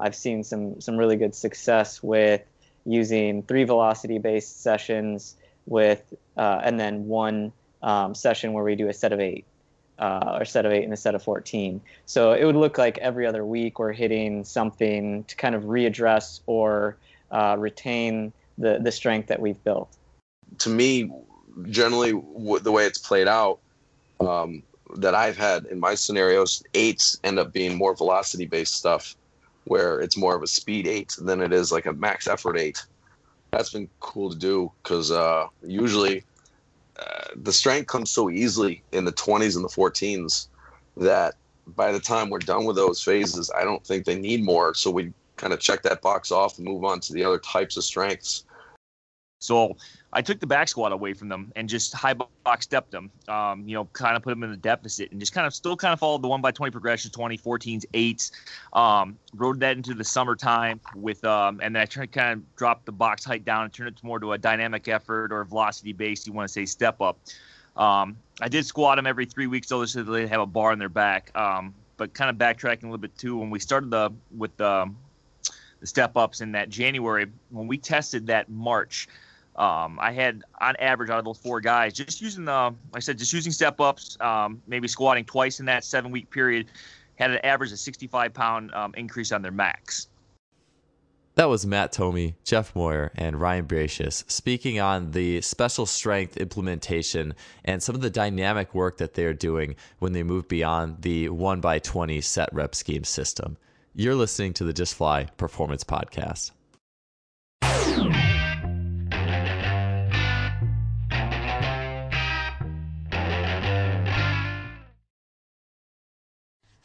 I've seen some some really good success with using three velocity based sessions with uh, and then one um, session where we do a set of eight uh, or set of eight and a set of 14 so it would look like every other week we're hitting something to kind of readdress or uh, retain the the strength that we've built. To me generally w- the way it's played out um, that i've had in my scenarios eights end up being more velocity based stuff where it's more of a speed eight than it is like a max effort eight. That's been cool to do because uh, usually uh, the strength comes so easily in the 20s and the 14s that by the time we're done with those phases, I don't think they need more. So we kind of check that box off and move on to the other types of strengths. So I took the back squat away from them and just high box stepped them. Um, you know, kind of put them in the deficit and just kind of still kind of followed the one by 20 progression, 20, 14s, 8s. Um, rode that into the summertime with, um, and then I tried kind of drop the box height down and turn it more to a dynamic effort or velocity based, you want to say step up. Um, I did squat them every three weeks though, so they have a bar in their back. Um, but kind of backtracking a little bit too, when we started the with the, the step ups in that January, when we tested that March, um, I had on average out of those four guys, just using the, like I said, just using step ups, um, maybe squatting twice in that seven week period, had an average of 65 pound um, increase on their max. That was Matt Thome, Jeff Moyer, and Ryan Bracius speaking on the special strength implementation and some of the dynamic work that they're doing when they move beyond the 1 by 20 set rep scheme system. You're listening to the Just Fly Performance Podcast.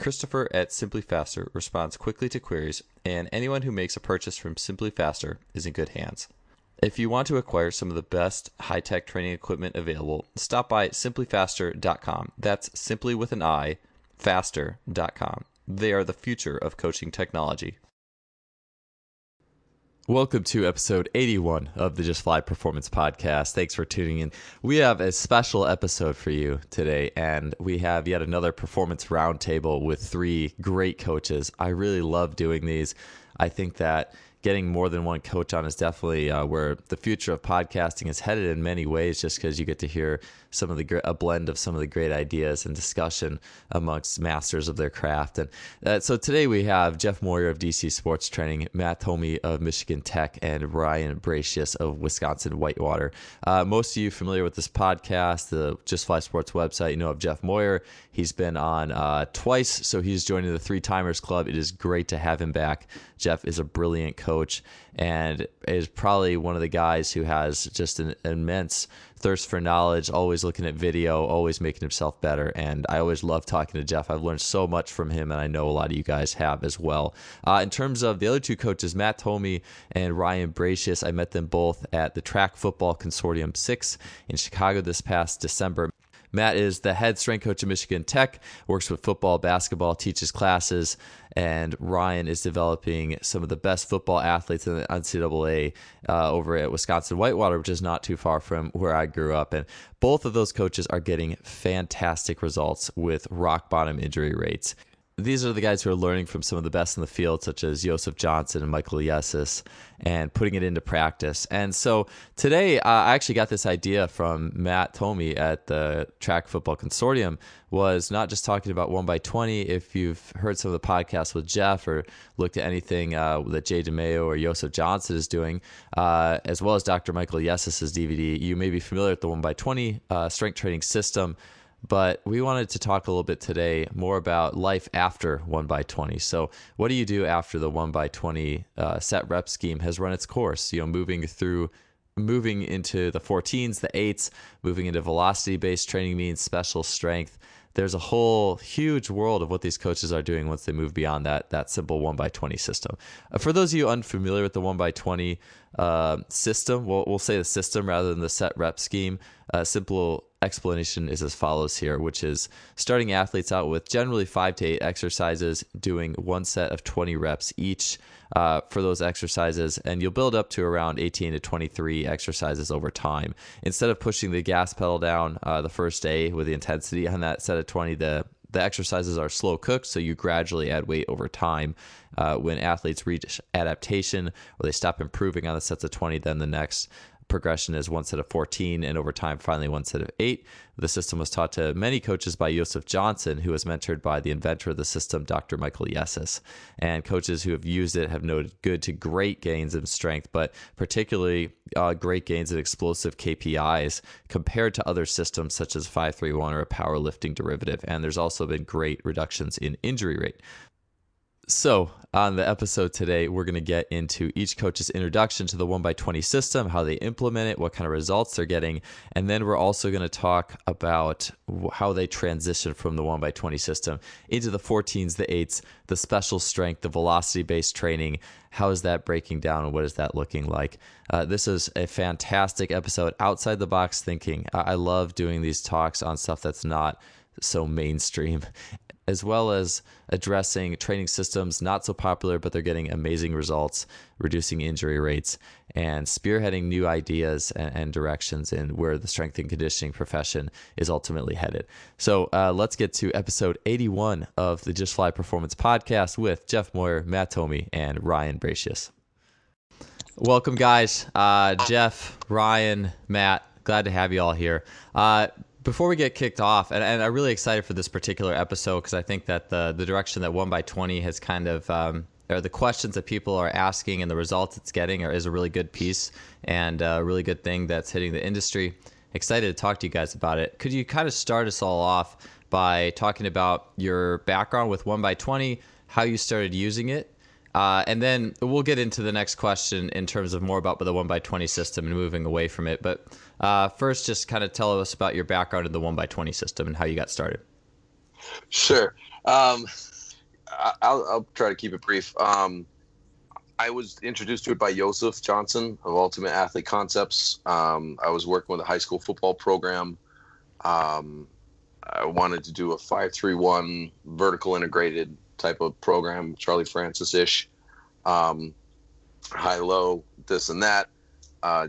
Christopher at Simply Faster responds quickly to queries, and anyone who makes a purchase from Simply Faster is in good hands. If you want to acquire some of the best high tech training equipment available, stop by simplyfaster.com. That's simply with an I, faster.com. They are the future of coaching technology. Welcome to episode 81 of the Just Fly Performance Podcast. Thanks for tuning in. We have a special episode for you today, and we have yet another performance roundtable with three great coaches. I really love doing these. I think that getting more than one coach on is definitely uh, where the future of podcasting is headed in many ways just because you get to hear some of the a blend of some of the great ideas and discussion amongst masters of their craft. And uh, so today we have jeff moyer of dc sports training matt Thome of michigan tech and ryan Bracius of wisconsin whitewater. Uh, most of you familiar with this podcast the just fly sports website. You know of jeff moyer. He's been on uh, twice so he's joining the three timers club. It is great to have him back jeff is a brilliant coach and is probably one of the guys who has just an immense thirst for knowledge, always looking at video, always making himself better. And I always love talking to Jeff. I've learned so much from him, and I know a lot of you guys have as well. Uh, in terms of the other two coaches, Matt Thome and Ryan Bracius, I met them both at the Track Football Consortium 6 in Chicago this past December. Matt is the head strength coach at Michigan Tech, works with football, basketball, teaches classes, and Ryan is developing some of the best football athletes in the NCAA uh, over at Wisconsin Whitewater, which is not too far from where I grew up. And both of those coaches are getting fantastic results with rock bottom injury rates these are the guys who are learning from some of the best in the field, such as Joseph Johnson and Michael Yessis, and putting it into practice. And so today, uh, I actually got this idea from Matt Thome at the Track Football Consortium. Was not just talking about one by twenty. If you've heard some of the podcasts with Jeff or looked at anything uh, that Jay DeMayo or Joseph Johnson is doing, uh, as well as Dr. Michael Yessis's DVD, you may be familiar with the one by twenty uh, strength training system but we wanted to talk a little bit today more about life after 1 by 20 so what do you do after the 1 by 20 uh, set rep scheme has run its course? You know moving through moving into the 14s the 8s moving into velocity based training means special strength. There's a whole huge world of what these coaches are doing once they move beyond that that simple 1 by 20 system. Uh, for those of you unfamiliar with the 1 by 20 uh, system we'll, we'll say the system rather than the set rep scheme uh, simple explanation is as follows here, which is starting athletes out with generally five to eight exercises, doing one set of 20 reps each uh, for those exercises, and you'll build up to around 18 to 23 exercises over time. Instead of pushing the gas pedal down uh, the first day with the intensity on that set of 20, the the exercises are slow cooked, so you gradually add weight over time. Uh, when athletes reach adaptation or they stop improving on the sets of 20, then the next progression is one set of 14, and over time, finally, one set of eight. The system was taught to many coaches by Joseph Johnson, who was mentored by the inventor of the system, Dr. Michael Yessis. And coaches who have used it have noted good to great gains in strength, but particularly uh, great gains in explosive KPIs compared to other systems such as 531 or a powerlifting derivative. And there's also been great reductions in injury rate. So, on the episode today, we're going to get into each coach's introduction to the 1x20 system, how they implement it, what kind of results they're getting, and then we're also going to talk about how they transition from the 1x20 system into the 14s, the 8s, the special strength, the velocity based training. How is that breaking down and what is that looking like? Uh, this is a fantastic episode, outside the box thinking. I love doing these talks on stuff that's not so mainstream as well as addressing training systems not so popular, but they're getting amazing results, reducing injury rates, and spearheading new ideas and, and directions in where the strength and conditioning profession is ultimately headed. So uh, let's get to episode 81 of the Just Fly Performance podcast with Jeff Moyer, Matt Thome, and Ryan Bracius. Welcome, guys. Uh, Jeff, Ryan, Matt, glad to have you all here. Uh, before we get kicked off, and, and I'm really excited for this particular episode because I think that the the direction that one by twenty has kind of um, or the questions that people are asking and the results it's getting are, is a really good piece and a really good thing that's hitting the industry. Excited to talk to you guys about it. Could you kind of start us all off by talking about your background with one by twenty, how you started using it, uh, and then we'll get into the next question in terms of more about the one by twenty system and moving away from it. But uh, first, just kind of tell us about your background in the one by twenty system and how you got started. Sure. Um, I'll, I'll, try to keep it brief. Um, I was introduced to it by Joseph Johnson of Ultimate Athlete Concepts. Um, I was working with a high school football program. Um, I wanted to do a five-three-one vertical integrated type of program, Charlie Francis ish, um, high low, this and that. Uh,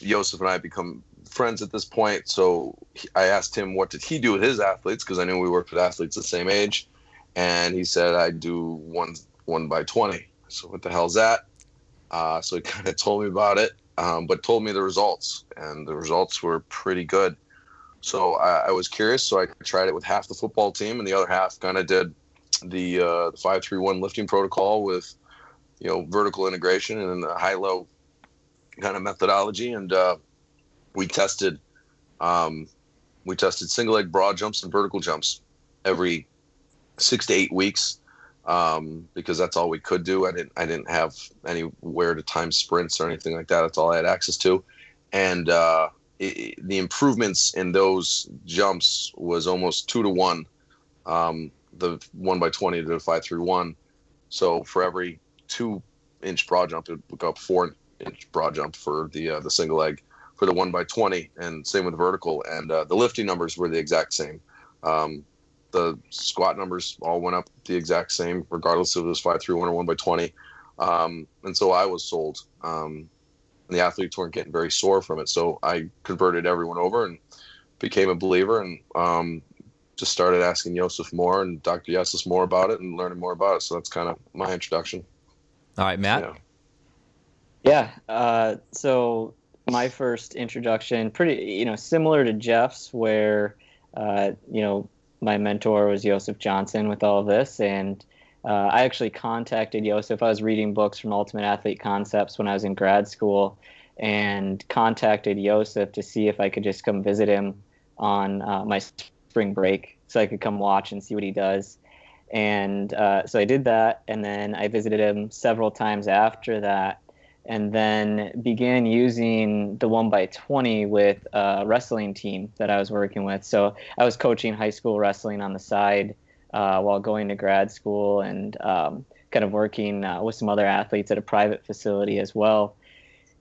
Joseph and I become friends at this point. So I asked him what did he do with his athletes because I knew we worked with athletes the same age, and he said I do one one by twenty. So what the hell's that? Uh, so he kind of told me about it, um, but told me the results, and the results were pretty good. So I, I was curious, so I tried it with half the football team, and the other half kind of did the uh, the five three one lifting protocol with you know vertical integration and the high low kind of methodology, and uh, we tested um, we tested single leg broad jumps and vertical jumps every six to eight weeks um, because that's all we could do. I didn't I didn't have anywhere to time sprints or anything like that. That's all I had access to, and uh, it, the improvements in those jumps was almost two to one. Um, the one by twenty to the five three one. So for every two inch broad jump, it would go up four inch broad jump for the uh, the single leg for the one by twenty, and same with vertical. And uh, the lifting numbers were the exact same. Um, the squat numbers all went up the exact same, regardless if it was five three one or one by twenty. Um, and so I was sold. Um, and the athletes weren't getting very sore from it, so I converted everyone over and became a believer. And um, just started asking Joseph more and Dr. Yessis more about it and learning more about it. So that's kind of my introduction. All right, Matt. Yeah. Yeah. Uh, so my first introduction, pretty you know similar to Jeff's, where uh, you know my mentor was Joseph Johnson with all this, and uh, I actually contacted Joseph. I was reading books from Ultimate Athlete Concepts when I was in grad school, and contacted Joseph to see if I could just come visit him on uh, my spring break, so I could come watch and see what he does. And uh, so I did that, and then I visited him several times after that and then began using the one by 20 with a wrestling team that I was working with. So I was coaching high school wrestling on the side uh, while going to grad school and um, kind of working uh, with some other athletes at a private facility as well.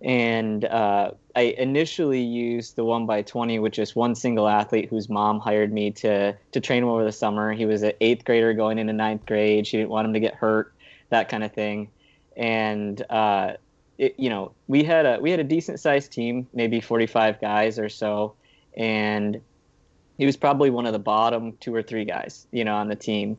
And uh, I initially used the one by 20 with just one single athlete whose mom hired me to, to train him over the summer. He was an eighth grader going into ninth grade. She didn't want him to get hurt, that kind of thing. And uh, it, you know, we had a we had a decent sized team, maybe 45 guys or so, and he was probably one of the bottom two or three guys, you know, on the team.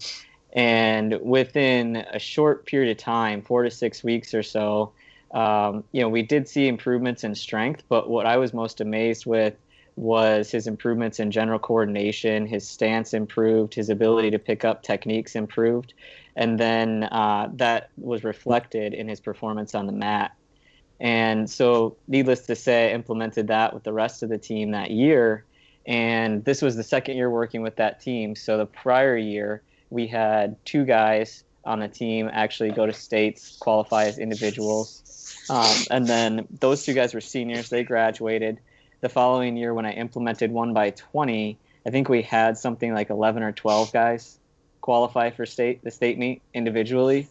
And within a short period of time, four to six weeks or so, um, you know, we did see improvements in strength. But what I was most amazed with was his improvements in general coordination. His stance improved. His ability to pick up techniques improved, and then uh, that was reflected in his performance on the mat. And so, needless to say, I implemented that with the rest of the team that year. And this was the second year working with that team. So, the prior year, we had two guys on the team actually go to states, qualify as individuals. Um, and then those two guys were seniors, they graduated. The following year, when I implemented one by 20, I think we had something like 11 or 12 guys qualify for state the state meet individually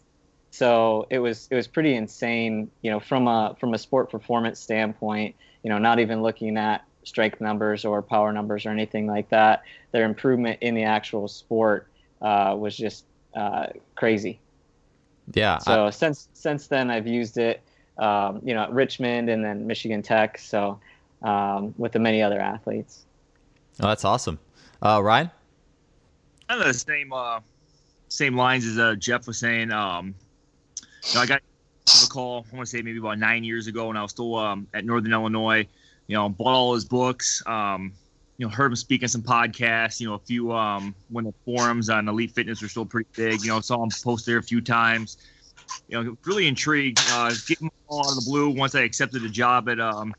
so it was it was pretty insane, you know, from a from a sport performance standpoint. You know, not even looking at strength numbers or power numbers or anything like that. Their improvement in the actual sport uh, was just uh, crazy. Yeah. So I, since since then, I've used it, um, you know, at Richmond and then Michigan Tech. So um, with the many other athletes. Oh, that's awesome, uh, Ryan. Kind of the same uh, same lines as uh, Jeff was saying. Um, I got a call, I want to say maybe about nine years ago when I was still um, at Northern Illinois. You know, bought all his books. Um, you know, heard him speak on some podcasts. You know, a few um, when the forums on Elite Fitness were still pretty big. You know, saw him post there a few times. You know, really intrigued. Uh, getting all out of the blue once I accepted a job at um,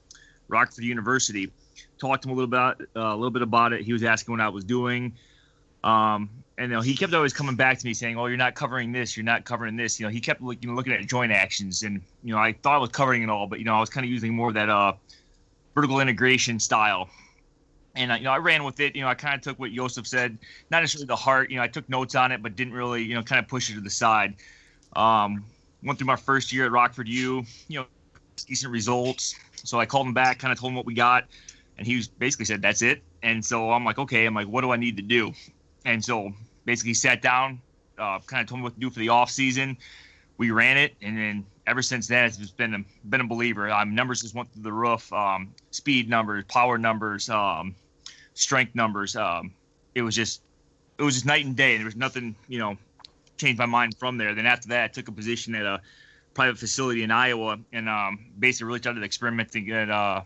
Rockford University. Talked to him a little bit, uh, a little bit about it. He was asking what I was doing. Um, and you know, he kept always coming back to me saying, "Oh, you're not covering this. You're not covering this." You know, he kept looking at joint actions, and you know, I thought I was covering it all, but you know, I was kind of using more of that uh, vertical integration style. And you know, I ran with it. You know, I kind of took what Joseph said, not necessarily the heart. You know, I took notes on it, but didn't really, you know, kind of push it to the side. Um, went through my first year at Rockford U. You know, decent results. So I called him back, kind of told him what we got, and he was basically said, "That's it." And so I'm like, "Okay." I'm like, "What do I need to do?" And so basically sat down, uh, kind of told me what to do for the off season. We ran it, and then ever since then, it's been a, been a believer. Um, numbers just went through the roof. Um, speed numbers, power numbers, um, strength numbers. Um, it was just it was just night and day. and There was nothing, you know, changed my mind from there. Then after that, I took a position at a private facility in Iowa, and um, basically really started experimenting at, uh,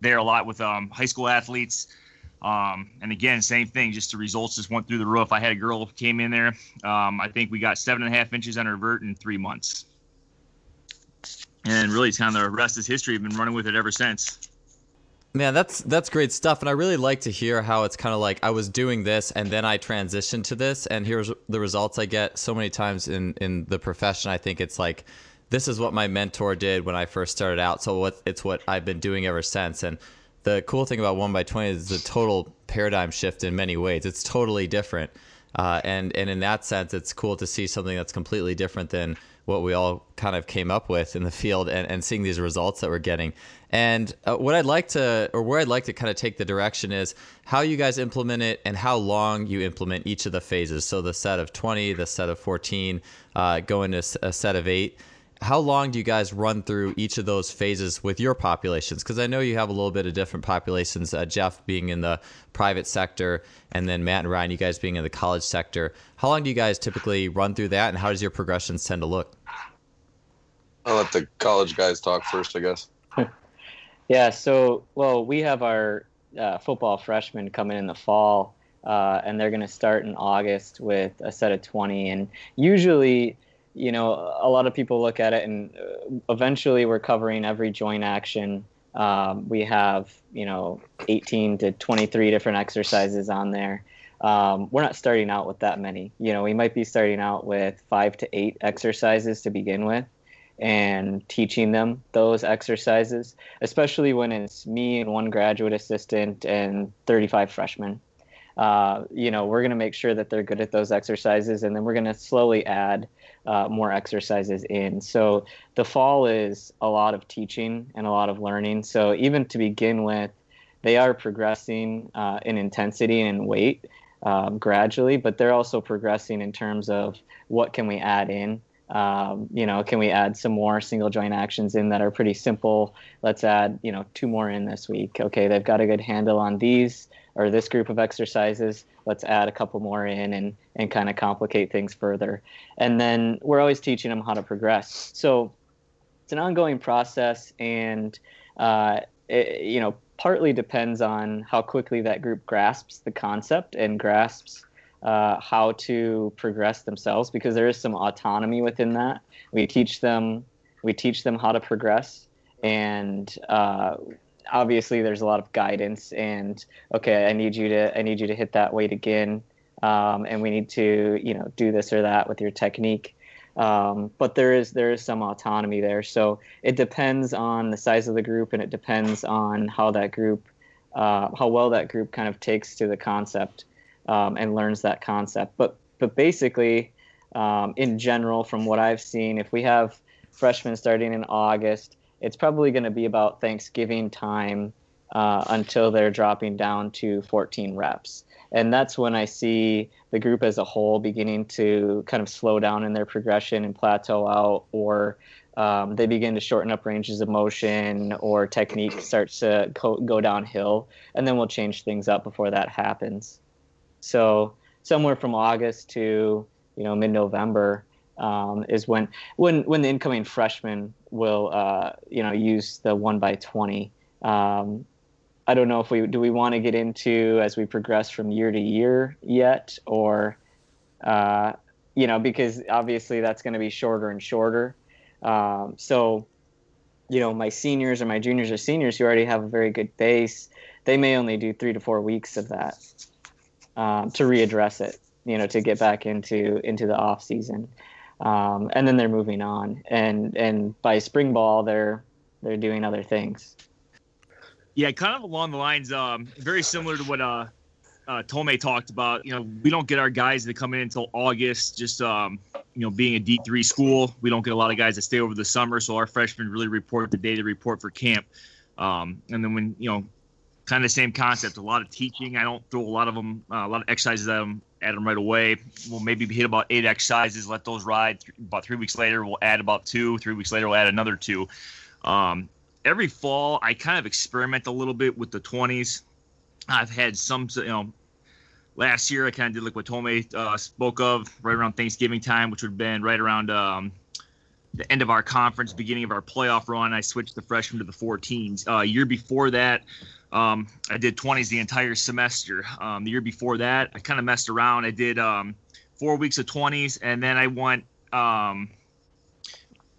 there a lot with um, high school athletes um, and again, same thing, just the results just went through the roof. I had a girl came in there. Um, I think we got seven and a half inches on her vert in three months. And really, it's kind of the rest is history. I've been running with it ever since. Man, that's that's great stuff, and I really like to hear how it's kind of like I was doing this and then I transitioned to this, and here's the results I get. So many times in in the profession, I think it's like this is what my mentor did when I first started out, so what it's what I've been doing ever since, and the cool thing about one by twenty is the total paradigm shift in many ways. It's totally different, uh, and and in that sense, it's cool to see something that's completely different than what we all kind of came up with in the field, and, and seeing these results that we're getting. And uh, what I'd like to, or where I'd like to kind of take the direction is how you guys implement it and how long you implement each of the phases. So the set of twenty, the set of fourteen, uh, going to a set of eight how long do you guys run through each of those phases with your populations? Because I know you have a little bit of different populations. Uh, Jeff being in the private sector, and then Matt and Ryan, you guys being in the college sector. How long do you guys typically run through that, and how does your progressions tend to look? I'll let the college guys talk first, I guess. yeah. So, well, we have our uh, football freshmen coming in the fall, uh, and they're going to start in August with a set of 20. And usually, you know, a lot of people look at it, and uh, eventually we're covering every joint action. Um, we have, you know, 18 to 23 different exercises on there. Um, we're not starting out with that many. You know, we might be starting out with five to eight exercises to begin with and teaching them those exercises, especially when it's me and one graduate assistant and 35 freshmen. Uh, you know, we're going to make sure that they're good at those exercises, and then we're going to slowly add uh, more exercises in. So the fall is a lot of teaching and a lot of learning. So even to begin with, they are progressing uh, in intensity and weight um, gradually, but they're also progressing in terms of what can we add in. Um, you know, can we add some more single joint actions in that are pretty simple? Let's add, you know, two more in this week. Okay, they've got a good handle on these or this group of exercises. Let's add a couple more in and, and kind of complicate things further. And then we're always teaching them how to progress. So it's an ongoing process, and uh, it, you know, partly depends on how quickly that group grasps the concept and grasps uh, how to progress themselves because there is some autonomy within that. We teach them we teach them how to progress, and uh, obviously there's a lot of guidance and okay i need you to i need you to hit that weight again um, and we need to you know do this or that with your technique. Um, but there is there is some autonomy there. So it depends on the size of the group and it depends on how that group uh, how well that group kind of takes to the concept um, and learns that concept. But but basically um, in general from what i've seen if we have freshmen starting in august it's probably going to be about Thanksgiving time uh, until they're dropping down to 14 reps. And that's when I see the group as a whole beginning to kind of slow down in their progression and plateau out, or um, they begin to shorten up ranges of motion, or technique starts to co- go downhill. And then we'll change things up before that happens. So, somewhere from August to you know mid November, um, is when when when the incoming freshmen will uh, you know use the one by twenty. Um, I don't know if we do we want to get into as we progress from year to year yet, or uh, you know because obviously that's going to be shorter and shorter. Um, so you know my seniors or my juniors or seniors who already have a very good base, they may only do three to four weeks of that um, to readdress it. You know to get back into into the off season um, and then they're moving on. And and by spring ball, they're they're doing other things. Yeah, kind of along the lines, um, very similar to what uh, uh, Thome talked about. You know, we don't get our guys that come in until August. Just um, you know, being a D three school, we don't get a lot of guys that stay over the summer. So our freshmen really report the day they report for camp. Um, and then when you know, kind of the same concept. A lot of teaching. I don't throw a lot of them, uh, a lot of exercises at them add them right away. We'll maybe hit about eight X sizes, let those ride. About three weeks later, we'll add about two. Three weeks later, we'll add another two. Um, every fall, I kind of experiment a little bit with the 20s. I've had some, you know, last year I kind of did like what Thome uh, spoke of right around Thanksgiving time, which would have been right around um, the end of our conference, beginning of our playoff run. I switched the freshmen to the 14s. Uh, year before that, um, I did 20s the entire semester. Um, the year before that, I kind of messed around. I did um, four weeks of 20s, and then I went, um,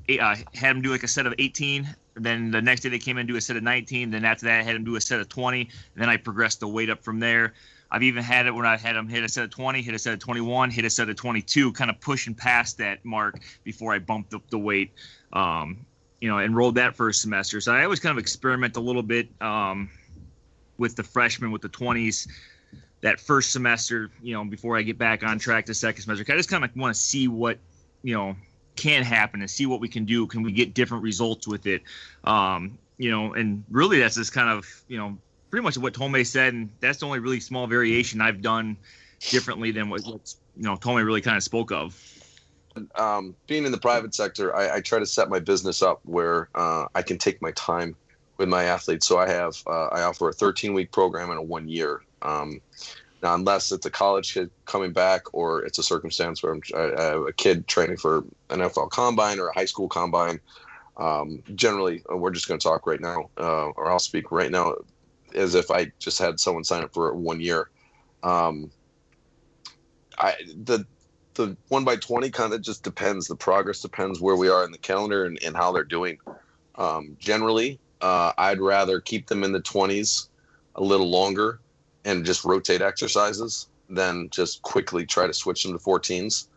eight, uh, had them do like a set of 18. Then the next day they came in and do a set of 19. Then after that, I had them do a set of 20. And then I progressed the weight up from there. I've even had it when I had them hit a set of 20, hit a set of 21, hit a set of 22, kind of pushing past that mark before I bumped up the weight. Um, you know, enrolled that first semester. So I always kind of experiment a little bit. Um, with the freshmen with the 20s that first semester, you know, before I get back on track the second semester. I just kind of want to see what, you know, can happen and see what we can do. Can we get different results with it? Um, you know, and really that's just kind of, you know, pretty much what Thome said. And that's the only really small variation I've done differently than what, what's, you know, Thome really kind of spoke of. um, being in the private sector, I, I, try to set my business up where uh, I can take my time with my athletes. So I have uh, I offer a 13 week program and a one year. Um, now, unless it's a college kid coming back or it's a circumstance where I'm I have a kid training for an NFL combine or a high school combine, um, generally uh, we're just going to talk right now, uh, or I'll speak right now as if I just had someone sign up for one year. Um, I the the one by twenty kind of just depends. The progress depends where we are in the calendar and, and how they're doing. Um, generally, uh, I'd rather keep them in the twenties a little longer and just rotate exercises than just quickly try to switch them to 14s.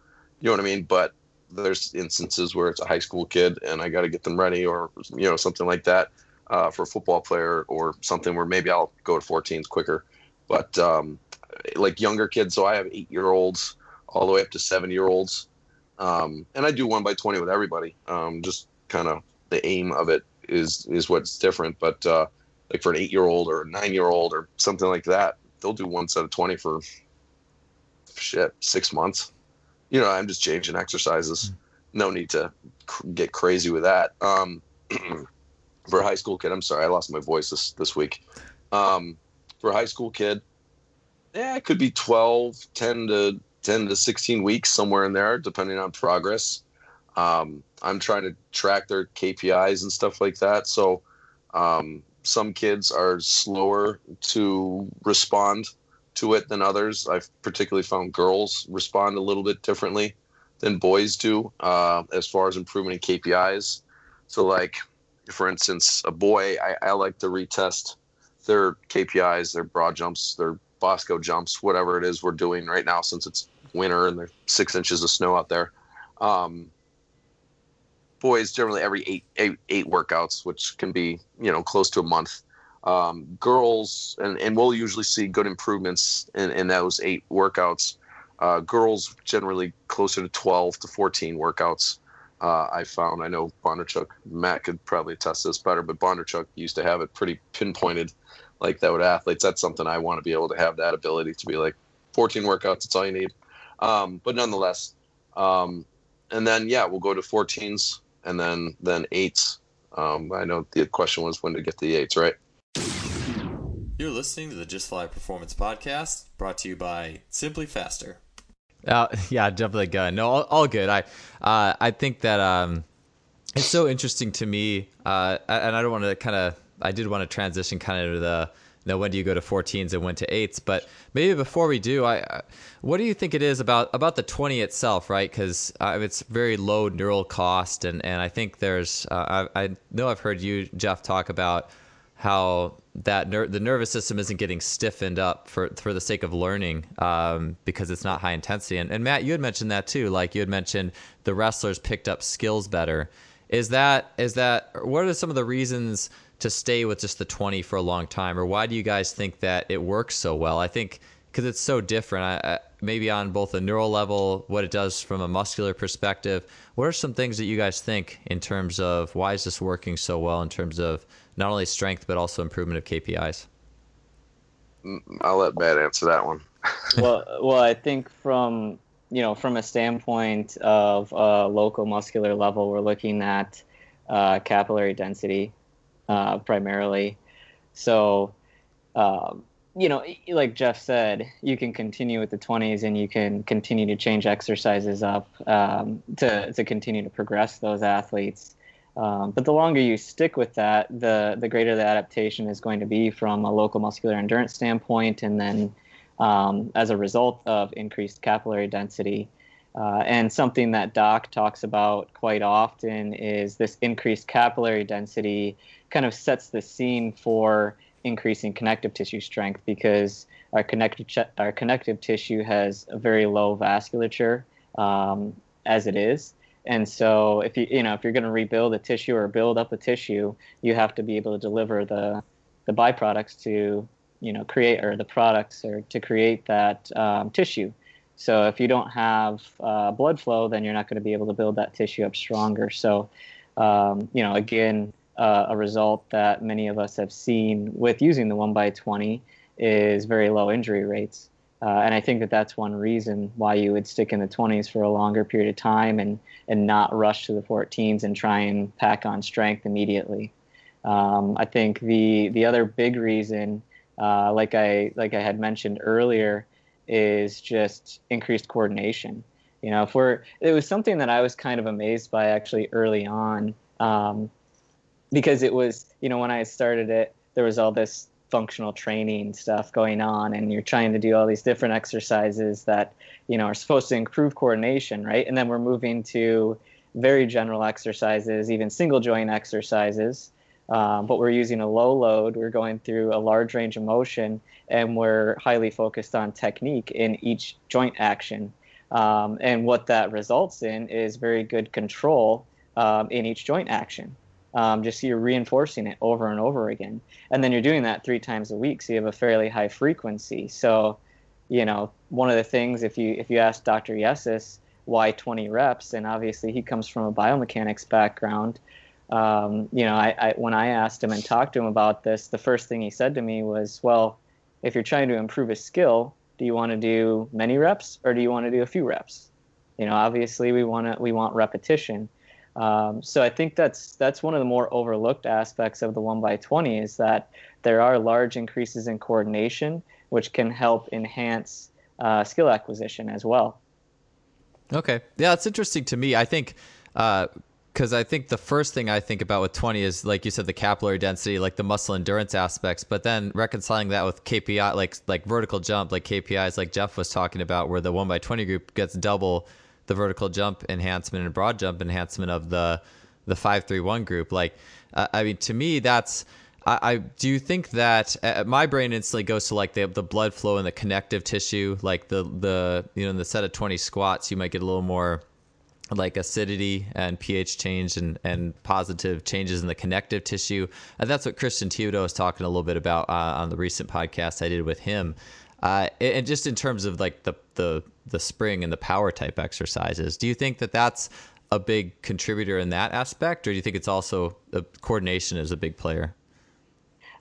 You know what I mean? But there's instances where it's a high school kid and I got to get them ready or you know something like that uh, for a football player or something where maybe I'll go to 14s quicker. But um, like younger kids, so I have eight year olds all the way up to seven year olds, um, and I do one by 20 with everybody. Um, just kind of the aim of it is is what's different. But uh, like for an eight year old or a nine year old or something like that, they'll do one set of 20 for shit six months you know, I'm just changing exercises. No need to cr- get crazy with that. Um, for a high school kid, I'm sorry, I lost my voice this this week. Um, for a high school kid, yeah, it could be 12, 10 to 10 to 16 weeks, somewhere in there, depending on progress. Um, I'm trying to track their KPIs and stuff like that. So um, some kids are slower to respond to it than others. I've particularly found girls respond a little bit differently than boys do uh, as far as improvement in KPIs. So, like, for instance, a boy, I, I like to retest their KPIs, their broad jumps, their Bosco jumps, whatever it is we're doing right now since it's winter and there's six inches of snow out there. Um, boys generally every eight, eight, eight workouts, which can be you know close to a month um, girls, and, and we'll usually see good improvements in, in those eight workouts. Uh, girls generally closer to 12 to 14 workouts. Uh, I found, I know Bondarchuk, Matt could probably attest this better, but Bondarchuk used to have it pretty pinpointed like that with athletes. That's something I want to be able to have that ability to be like 14 workouts, that's all you need. Um, but nonetheless, um, and then, yeah, we'll go to 14s and then, then eights. Um, I know the question was when to get the eights, right? You're listening to the Just Fly Performance Podcast, brought to you by Simply Faster. Uh, yeah, definitely good. No, all, all good. I uh, I think that um, it's so interesting to me, uh, and I don't want to kind of. I did want to transition kind of to the. Know, when do you go to 14s and when to 8s? But maybe before we do, I, what do you think it is about about the 20 itself, right? Because uh, it's very low neural cost, and, and I think there's. Uh, I, I know I've heard you, Jeff, talk about how that ner- the nervous system isn't getting stiffened up for for the sake of learning um, because it's not high intensity. And, and Matt, you had mentioned that too. Like you had mentioned, the wrestlers picked up skills better. Is that is that what are some of the reasons to stay with just the 20 for a long time, or why do you guys think that it works so well? I think because it's so different. I, I, maybe on both a neural level, what it does from a muscular perspective. What are some things that you guys think in terms of why is this working so well in terms of not only strength but also improvement of KPIs? Mm, I'll let Matt answer that one. well, well, I think from you know from a standpoint of a local muscular level, we're looking at uh, capillary density uh, primarily. So, um, you know, like Jeff said, you can continue with the 20s and you can continue to change exercises up um, to to continue to progress those athletes. Um, but the longer you stick with that, the the greater the adaptation is going to be from a local muscular endurance standpoint, and then um, as a result of increased capillary density. Uh, and something that Doc talks about quite often is this increased capillary density kind of sets the scene for increasing connective tissue strength because our connective our connective tissue has a very low vasculature um, as it is. And so if you you know if you're going to rebuild a tissue or build up a tissue, you have to be able to deliver the the byproducts to you know create or the products or to create that um, tissue. So if you don't have uh, blood flow, then you're not going to be able to build that tissue up stronger. So um, you know again, uh, a result that many of us have seen with using the one by twenty is very low injury rates. Uh, and I think that that's one reason why you would stick in the 20s for a longer period of time and, and not rush to the 14s and try and pack on strength immediately. Um, I think the the other big reason, uh, like I like I had mentioned earlier, is just increased coordination. You know, if we're it was something that I was kind of amazed by actually early on, um, because it was you know when I started it, there was all this functional training stuff going on and you're trying to do all these different exercises that you know are supposed to improve coordination right? And then we're moving to very general exercises even single joint exercises um, but we're using a low load. We're going through a large range of motion and we're highly focused on technique in each joint action. Um, and what that results in is very good control um, in each joint action um, just you're reinforcing it over and over again. And then you're doing that three times a week so you have a fairly high frequency. So you know one of the things if you if you ask dr Yessis why 20 reps and obviously he comes from a biomechanics background um, you know I, I when i asked him and talked to him about this the first thing he said to me was well if you're trying to improve a skill do you want to do many reps or do you want to do a few reps? You know obviously we want to we want repetition um, so I think that's that's one of the more overlooked aspects of the one by twenty is that there are large increases in coordination, which can help enhance uh, skill acquisition as well. Okay, yeah, it's interesting to me. I think because uh, I think the first thing I think about with 20 is, like you said, the capillary density, like the muscle endurance aspects, but then reconciling that with KPI, like like vertical jump, like KPIs, like Jeff was talking about, where the one by 20 group gets double the vertical jump enhancement and broad jump enhancement of the the 531 group like uh, i mean to me that's I, I do think that uh, my brain instantly goes to like the the blood flow and the connective tissue like the the you know in the set of 20 squats you might get a little more like acidity and pH change and, and positive changes in the connective tissue. And that's what Christian Thibaudeau was talking a little bit about uh, on the recent podcast I did with him. Uh, and just in terms of like the, the the spring and the power type exercises, do you think that that's a big contributor in that aspect, or do you think it's also the coordination is a big player?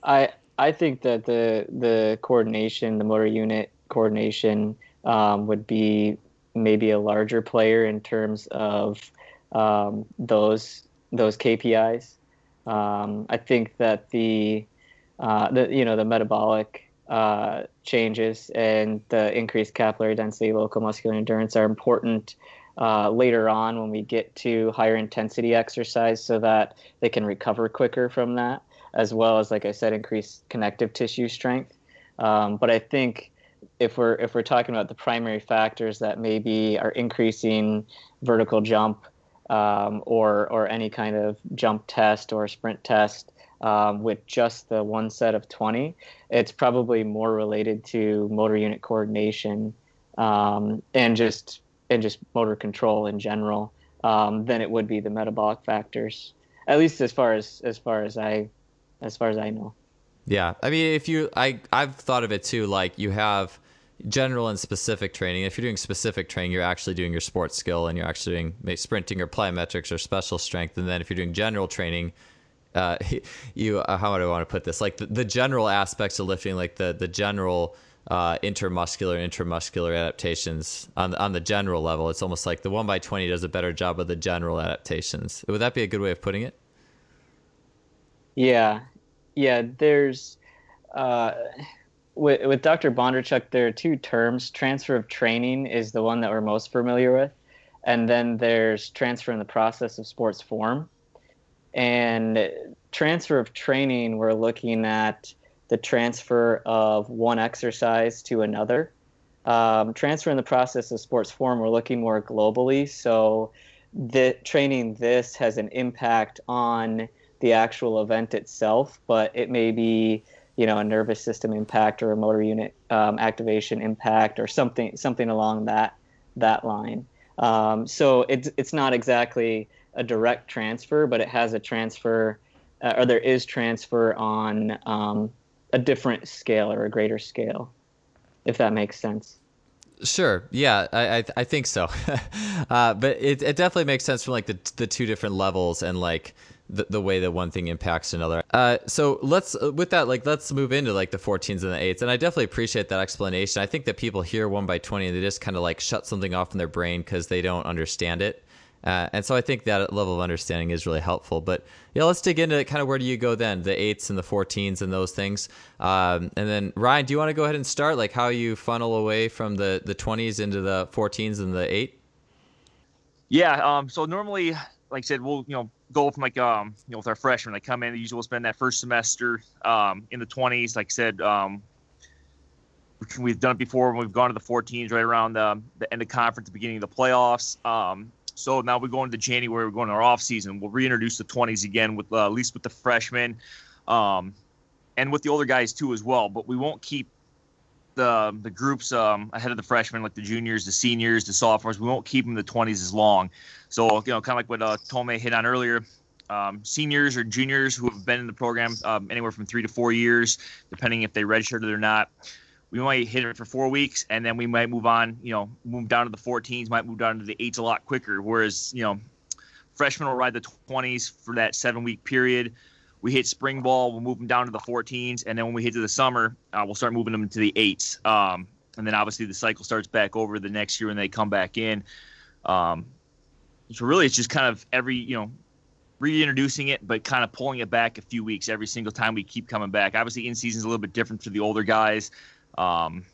I I think that the the coordination, the motor unit coordination, um, would be maybe a larger player in terms of um, those those KPIs. Um, I think that the uh, the you know the metabolic uh, changes and the increased capillary density, local muscular endurance are important uh, later on when we get to higher intensity exercise so that they can recover quicker from that, as well as, like I said, increase connective tissue strength. Um, but I think if we're if we're talking about the primary factors that maybe are increasing vertical jump um, or or any kind of jump test or sprint test, um, with just the one set of 20, it's probably more related to motor unit coordination um, and just and just motor control in general um, than it would be the metabolic factors. At least as far as as far as I as far as I know. Yeah, I mean, if you, I I've thought of it too. Like you have general and specific training. If you're doing specific training, you're actually doing your sports skill and you're actually doing sprinting or plyometrics or special strength. And then if you're doing general training, uh, you uh, how do I want to put this? Like the, the general aspects of lifting, like the the general uh, intermuscular intramuscular adaptations on on the general level. It's almost like the one by twenty does a better job of the general adaptations. Would that be a good way of putting it? Yeah, yeah. There's uh, with with Dr. Bondarchuk, there are two terms. Transfer of training is the one that we're most familiar with, and then there's transfer in the process of sports form and transfer of training, we're looking at the transfer of one exercise to another. Um, transfer in the process of sports form, we're looking more globally. So, the training this has an impact on the actual event itself, but it may be you know a nervous system impact or a motor unit um, activation impact or something something along that that line. Um, so it's it's not exactly a direct transfer, but it has a transfer, uh, or there is transfer on um, a different scale or a greater scale, if that makes sense. Sure. Yeah, I I, I think so. uh, but it, it definitely makes sense from like the the two different levels and like the, the way that one thing impacts another. Uh, so let's with that like let's move into like the 14s and the 8s, and I definitely appreciate that explanation. I think that people hear one by 20 and they just kind of like shut something off in their brain because they don't understand it. Uh, and so I think that level of understanding is really helpful. But yeah, let's dig into kind of where do you go then, the eights and the 14s and those things. Um, and then Ryan, do you want to go ahead and start like how you funnel away from the the 20s into the 14s and the eight? Yeah. Um, so normally, like I said, we'll you know go from like um you know with our freshmen, they come in, they usually spend that first semester um in the 20s. Like I said, um, we've done it before when we've gone to the 14s right around the, the end of conference, the beginning of the playoffs. Um, so now we're going to January. We're going to our off season. We'll reintroduce the 20s again with uh, at least with the freshmen, um, and with the older guys too as well. But we won't keep the the groups um, ahead of the freshmen, like the juniors, the seniors, the sophomores. We won't keep them the 20s as long. So you know, kind of like what uh, Thome hit on earlier. Um, seniors or juniors who have been in the program um, anywhere from three to four years, depending if they redshirted or not we might hit it for four weeks and then we might move on, you know, move down to the 14s, might move down to the eights a lot quicker. Whereas, you know, freshmen will ride the 20s for that seven week period. We hit spring ball, we'll move them down to the 14s. And then when we hit to the summer, uh, we'll start moving them to the eights. Um, and then obviously the cycle starts back over the next year when they come back in. Um, so really, it's just kind of every, you know, reintroducing it, but kind of pulling it back a few weeks every single time we keep coming back. Obviously, in season is a little bit different for the older guys. Um,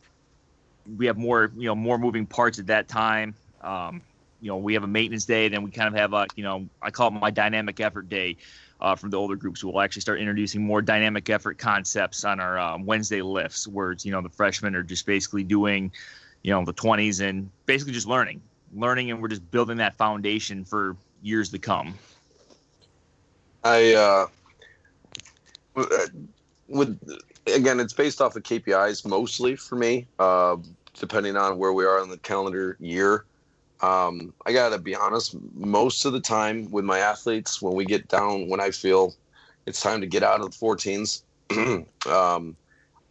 we have more, you know, more moving parts at that time. Um, you know, we have a maintenance day, then we kind of have a, you know, I call it my dynamic effort day uh, from the older groups. We'll actually start introducing more dynamic effort concepts on our um, Wednesday lifts, where it's, you know, the freshmen are just basically doing, you know, the 20s and basically just learning, learning, and we're just building that foundation for years to come. I, uh, with again, it's based off of KPIs mostly for me, uh, depending on where we are in the calendar year. Um, I gotta be honest, most of the time with my athletes, when we get down, when I feel it's time to get out of the 14s, um,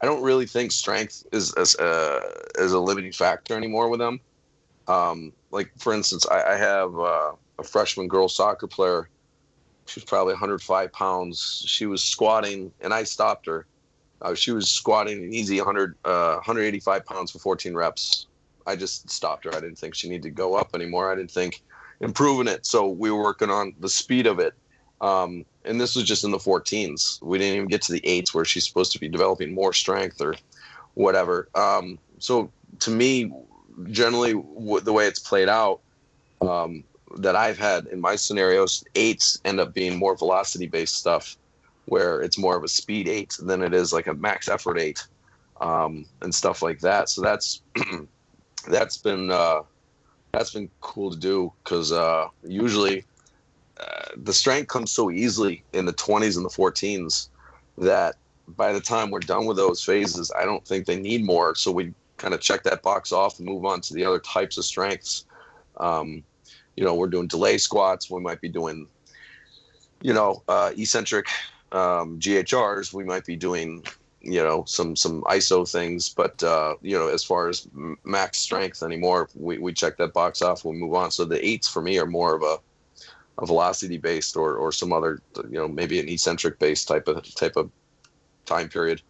I don't really think strength is is, uh, is a limiting factor anymore with them. Um, like for instance, I, I have uh, a freshman girl soccer player. She was probably 105 pounds. She was squatting, and I stopped her uh, she was squatting an easy 100, uh, 185 pounds for 14 reps. I just stopped her. I didn't think she needed to go up anymore. I didn't think improving it. So we were working on the speed of it. Um, and this was just in the 14s. We didn't even get to the eights where she's supposed to be developing more strength or whatever. Um, so to me, generally, w- the way it's played out um, that I've had in my scenarios, eights end up being more velocity based stuff where it's more of a speed eight than it is like a max effort eight um, and stuff like that. So that's that's been uh, that's been cool to do because uh, usually uh, the strength comes so easily in the 20s and the 14s that by the time we're done with those phases, I don't think they need more. So we kind of check that box off and move on to the other types of strengths. Um, you know, we're doing delay squats. We might be doing, you know, uh, eccentric um, GHRs, we might be doing you know some some ISO things, but uh, you know as far as max strength anymore, we, we check that box off. We move on. So the eights for me are more of a, a velocity based or or some other you know maybe an eccentric based type of type of time period.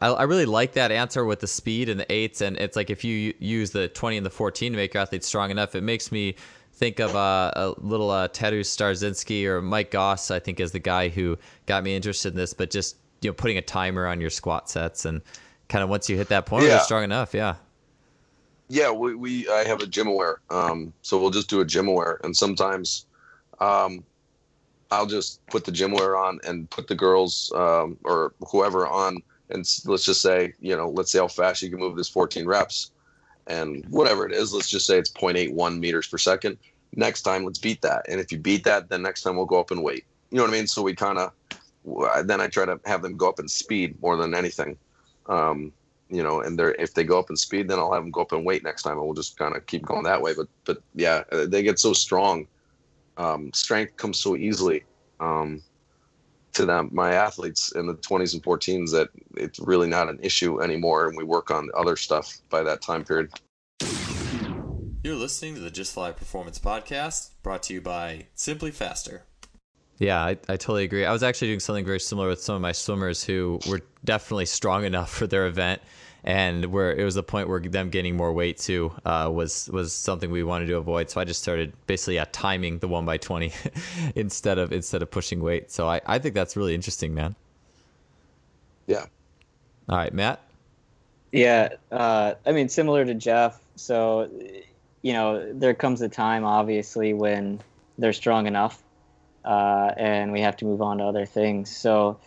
I, I really like that answer with the speed and the eights, and it's like if you use the twenty and the fourteen to make your athlete strong enough, it makes me think of uh, a little uh, Starzinski or Mike Goss. I think is the guy who got me interested in this. But just you know, putting a timer on your squat sets and kind of once you hit that point, yeah. you're strong enough. Yeah. Yeah, we, we I have a GymAware, um, so we'll just do a GymAware, and sometimes um, I'll just put the GymAware on and put the girls um, or whoever on, and let's just say, you know, let's see how fast you can move this 14 reps, and whatever it is, let's just say it's 0.81 meters per second next time let's beat that. And if you beat that then next time we'll go up and wait. You know what i mean? So we kind of then i try to have them go up in speed more than anything. Um, you know and they're if they go up in speed then i'll have them go up in weight next time and we'll just kind of keep going that way. But but yeah uh, they get so strong. Um, strength comes so easily um, to them my athletes in the 20s and 14s that it's really not an issue anymore and we work on other stuff by that time period you're listening to the Just Fly Performance Podcast, brought to you by Simply Faster. Yeah, I, I totally agree. I was actually doing something very similar with some of my swimmers who were definitely strong enough for their event, and where it was the point where them gaining more weight too uh, was was something we wanted to avoid. So I just started basically yeah, timing the one by twenty instead of instead of pushing weight. So I, I think that's really interesting, man. Yeah. All right, Matt. Yeah, uh, I mean, similar to Jeff. So, you know, there comes a time, obviously, when they're strong enough, uh, and we have to move on to other things. So,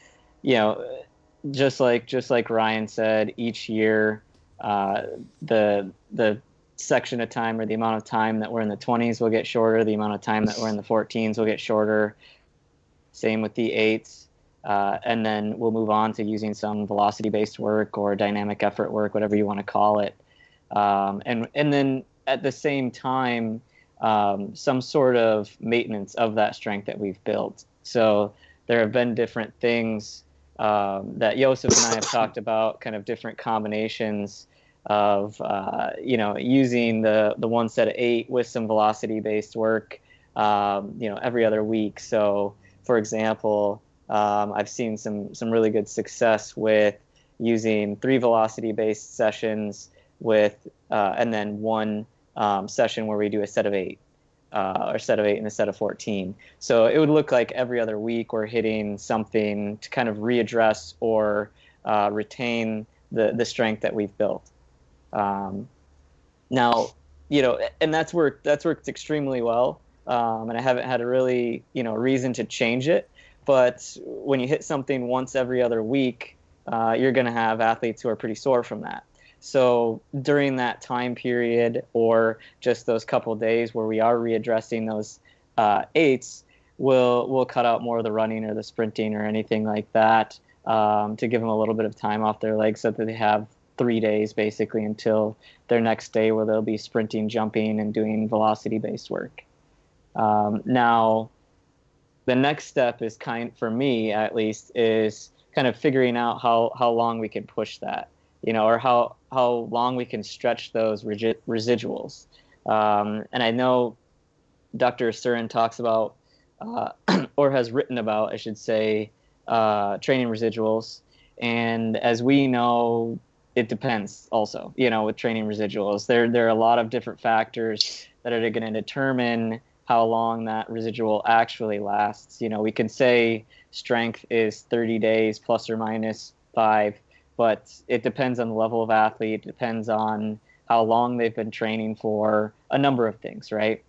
you know, just like just like Ryan said, each year, uh, the the section of time or the amount of time that we're in the 20s will get shorter. The amount of time that we're in the 14s will get shorter. Same with the eights. Uh, and then we'll move on to using some velocity based work or dynamic effort work, whatever you want to call it. Um, and, and then at the same time, um, some sort of maintenance of that strength that we've built. So there have been different things um, that Joseph and I have talked about, kind of different combinations of, uh, you know, using the, the one set of eight with some velocity based work, um, you know, every other week. So, for example, um, I've seen some some really good success with using three velocity based sessions with uh, and then one um, session where we do a set of eight uh, or set of eight and a set of 14 so it would look like every other week we're hitting something to kind of readdress or uh, retain the the strength that we've built. Um, now you know and that's worked that's worked extremely well um, and i haven't had a really you know reason to change it. But when you hit something once every other week, uh, you're going to have athletes who are pretty sore from that. So during that time period, or just those couple days where we are readdressing those uh, eights, we'll we'll cut out more of the running or the sprinting or anything like that um, to give them a little bit of time off their legs, so that they have three days basically until their next day where they'll be sprinting, jumping, and doing velocity-based work. Um, now, the next step is kind for me at least is kind of figuring out how how long we can push that you know or how how long we can stretch those residuals. Um, and i know dr Issurin talks about uh, or has written about i should say uh, training residuals. And as we know it depends also you know with training residuals. There there are a lot of different factors that are going to determine how long that residual actually lasts. You know, we can say strength is 30 days plus or minus five, but it depends on the level of athlete, it depends on how long they've been training for, a number of things, right?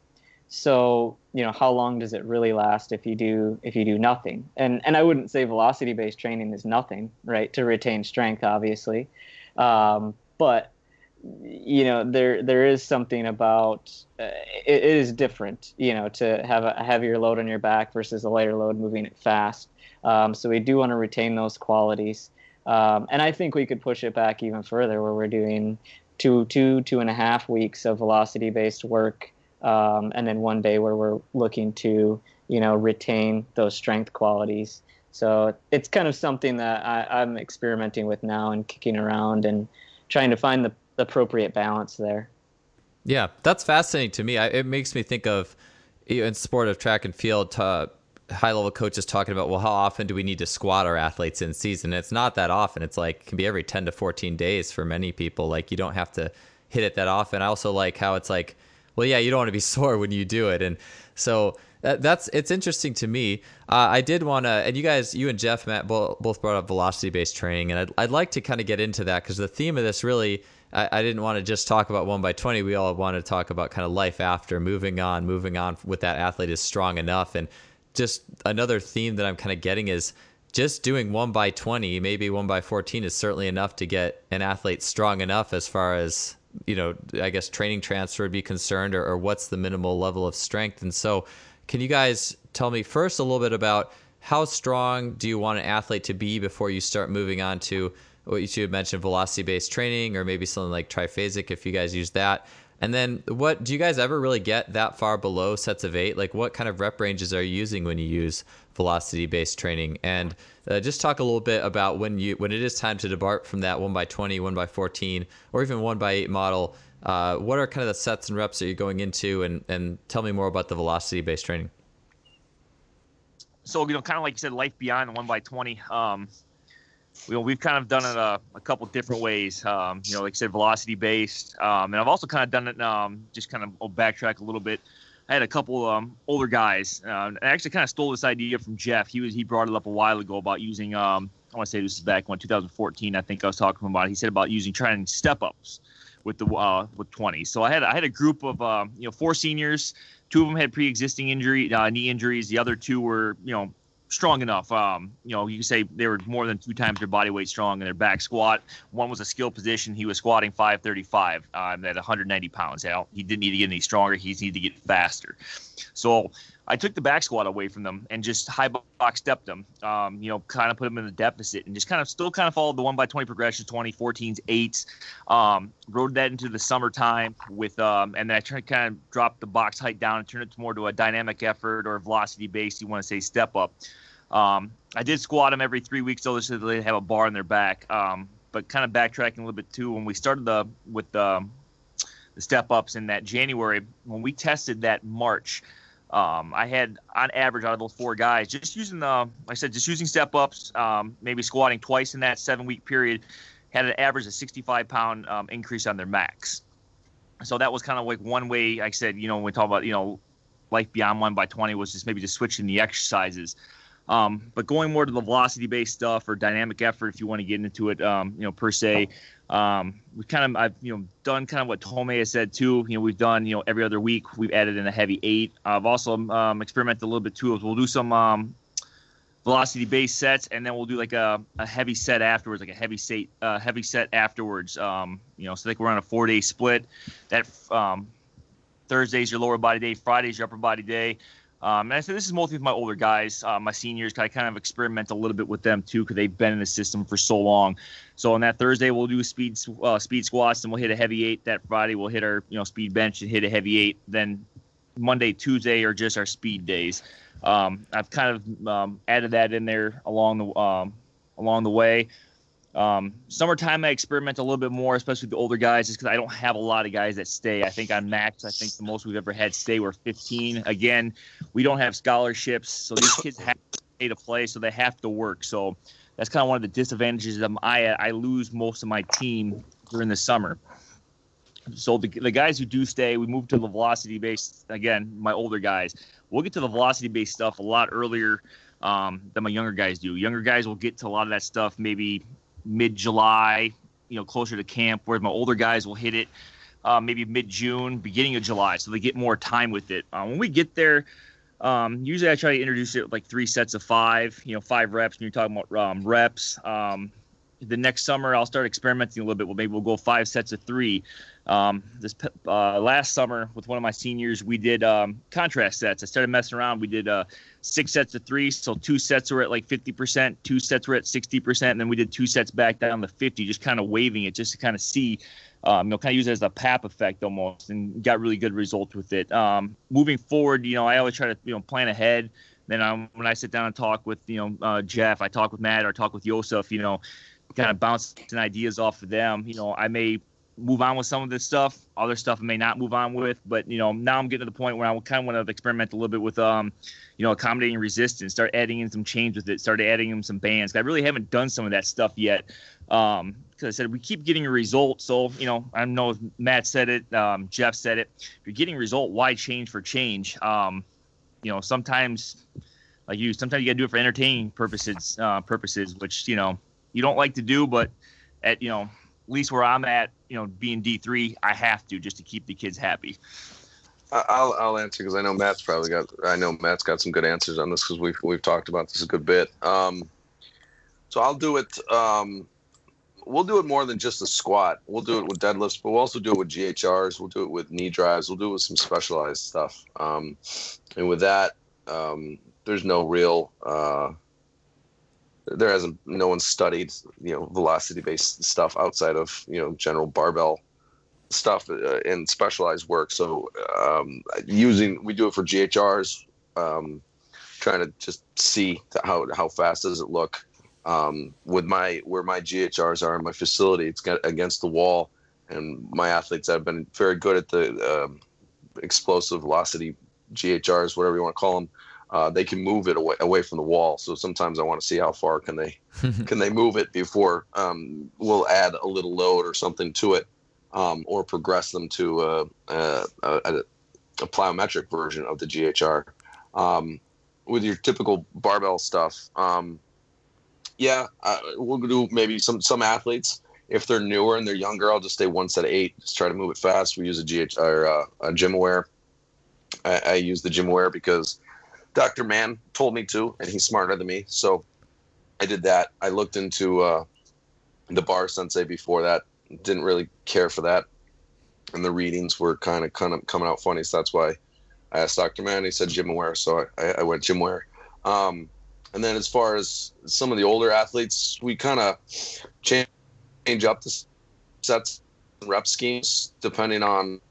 So, you know, how long does it really last if you do if you do nothing? And and I wouldn't say velocity based training is nothing, right? To retain strength, obviously, um, but you know there there is something about uh, it, it is different you know to have a heavier load on your back versus a lighter load moving it fast um, so we do want to retain those qualities um, and i think we could push it back even further where we're doing two two two and a half weeks of velocity based work um, and then one day where we're looking to you know retain those strength qualities so it's kind of something that I, i'm experimenting with now and kicking around and trying to find the appropriate balance there. Yeah, that's fascinating to me. I, it makes me think of in sport of track and field, high level coaches talking about, well, how often do we need to squat our athletes in season? It's not that often. It's like it can be every 10 to 14 days for many people. Like you don't have to hit it that often. I also like how it's like, well, yeah, you don't want to be sore when you do it. And so that, that's it's interesting to me. Uh, I did want to, and you guys, you and Jeff, Matt, both, brought up velocity based training, and I'd, I'd like to kind of get into that because the theme of this really I, didn't want to just talk about one by 20. We all want to talk about kind of life after, moving on, moving on with that athlete is strong enough. And just another theme that I'm kind of getting is just doing one by 20, maybe one by 14 is certainly enough to get an athlete strong enough as far as, you know, I guess training transfer would be concerned or, or what's the minimal level of strength. And so, can you guys tell me first a little bit about how strong do you want an athlete to be before you start moving on to what you had mentioned velocity based training or maybe something like triphasic if you guys use that. And then what do you guys ever really get that far below sets of eight? Like what kind of rep ranges are you using when you use velocity based training? And uh, just talk a little bit about when you when it is time to depart from that one by 20, one by 14, or even one by eight model. Uh, what are kind of the sets and reps that you're going into? And, and tell me more about the velocity based training. so you know, kind of like you said, life beyond one by twenty. Um, know, we've kind of done it a, a couple different ways. Um, you know, like I said, velocity based, um, and I've also kind of done it. Um, just kind of I'll backtrack a little bit. I had a couple um, older guys. Uh, I actually kind of stole this idea from Jeff. He was he brought it up a while ago about using. Um, I want to say this is back when 2014. I think I was talking about. It. He said about using trying step ups with the uh, with 20. So I had I had a group of um, you know four seniors. Two of them had pre-existing injury uh, knee injuries. The other two were you know strong enough. Um, you know, you can say they were more than two times their body weight strong in their back squat. One was a skill position. He was squatting 535 um, at 190 pounds. He didn't need to get any stronger. He needed to get faster. So I took the back squat away from them and just high box stepped them. Um, you know, kind of put them in a deficit and just kind of still kind of followed the one by 20 progression, 20, 14s, 8s. Um, rode that into the summertime with, um, and then I tried to kind of drop the box height down and turn it more to a dynamic effort or velocity based. You want to say step up. Um, I did squat them every three weeks, so they have a bar in their back. Um, but kind of backtracking a little bit too, when we started the with the, the step ups in that January, when we tested that March, um, I had on average out of those four guys, just using the, like I said, just using step ups, um, maybe squatting twice in that seven week period, had an average of 65 pound um, increase on their max. So that was kind of like one way. Like I said, you know, when we talk about you know, life beyond one by 20 was just maybe just switching the exercises. Um, but going more to the velocity based stuff or dynamic effort, if you want to get into it, um, you know, per se, um, we kind of I've you know done kind of what Thome has said too. You know, we've done you know every other week we've added in a heavy eight. I've also um, experimented a little bit too. We'll do some um, velocity based sets, and then we'll do like a, a heavy set afterwards, like a heavy set uh, heavy set afterwards. Um, you know, so like we're on a four day split. That um, Thursday's your lower body day, Friday's your upper body day. Um, and I said this is mostly with my older guys, uh, my seniors. I kind of experiment a little bit with them too because they've been in the system for so long. So on that Thursday we'll do speed uh, speed squats and we'll hit a heavy eight. That Friday we'll hit our you know speed bench and hit a heavy eight. Then Monday, Tuesday are just our speed days. Um, I've kind of um, added that in there along the um, along the way. Um, summertime, I experiment a little bit more, especially with the older guys, just because I don't have a lot of guys that stay. I think on max, I think the most we've ever had stay were 15. Again, we don't have scholarships, so these kids have to to play, so they have to work. So that's kind of one of the disadvantages of I I lose most of my team during the summer. So the, the guys who do stay, we move to the velocity base Again, my older guys, we'll get to the velocity based stuff a lot earlier um, than my younger guys do. Younger guys will get to a lot of that stuff maybe mid July, you know, closer to camp, where my older guys will hit it uh, maybe mid June, beginning of July, so they get more time with it. Uh, when we get there, um, usually I try to introduce it with like three sets of five, you know, five reps. When you're talking about um, reps, um, the next summer I'll start experimenting a little bit. Well, maybe we'll go five sets of three. Um, this uh, last summer with one of my seniors, we did um, contrast sets. I started messing around. We did uh, six sets of three, so two sets were at like 50%, two sets were at 60%, and then we did two sets back down to 50, just kind of waving it, just to kind of see. Um, you know, kind of use it as a pap effect almost, and got really good results with it. Um, moving forward, you know, I always try to you know plan ahead. Then um, when I sit down and talk with you know uh, Jeff, I talk with Matt or talk with Yosef, you know, kind of bouncing ideas off of them. You know, I may move on with some of this stuff. Other stuff I may not move on with, but you know, now I'm getting to the point where I kind of want to experiment a little bit with, um, you know, accommodating resistance. Start adding in some change with it. Start adding in some bands. I really haven't done some of that stuff yet. Um, because I said we keep getting a result. So you know, I know Matt said it, um, Jeff said it. If you're getting a result, why change for change? Um, you know, sometimes, like you, sometimes you got to do it for entertaining purposes. Uh, purposes, which you know you don't like to do, but at you know at least where I'm at, you know, being D three, I have to just to keep the kids happy. I'll I'll answer because I know Matt's probably got I know Matt's got some good answers on this because we've we've talked about this a good bit. Um, so I'll do it. Um, we'll do it more than just a squat. We'll do it with deadlifts, but we'll also do it with GHRs. We'll do it with knee drives. We'll do it with some specialized stuff. Um, and with that, um, there's no real uh, there hasn't no one studied you know velocity based stuff outside of you know general barbell stuff uh, and specialized work. So um, using we do it for ghrs um, trying to just see how how fast does it look. Um, with my where my ghrs are in my facility it's got against the wall and my athletes have been very good at the um, explosive velocity ghrs whatever you want to call them uh, they can move it away away from the wall. So sometimes I want to see how far can they can they move it before um, we'll add a little load or something to it, um, or progress them to a, a, a, a, plyometric version of the GHR. Um, with your typical barbell stuff, um, yeah, uh, we'll do maybe some some athletes if they're newer and they're younger. I'll just stay one set of eight. Just try to move it fast. We use a GH or uh, a GymAware. I, I use the GymAware because Dr. Mann told me to, and he's smarter than me. So I did that. I looked into uh, the bar sensei before that. Didn't really care for that, and the readings were kind of kind of coming out funny. So that's why I asked Dr. Mann. He said GymAware, so I, I went GymAware. Um, and then as far as some of the older athletes, we kind of change change up the sets and rep schemes depending on.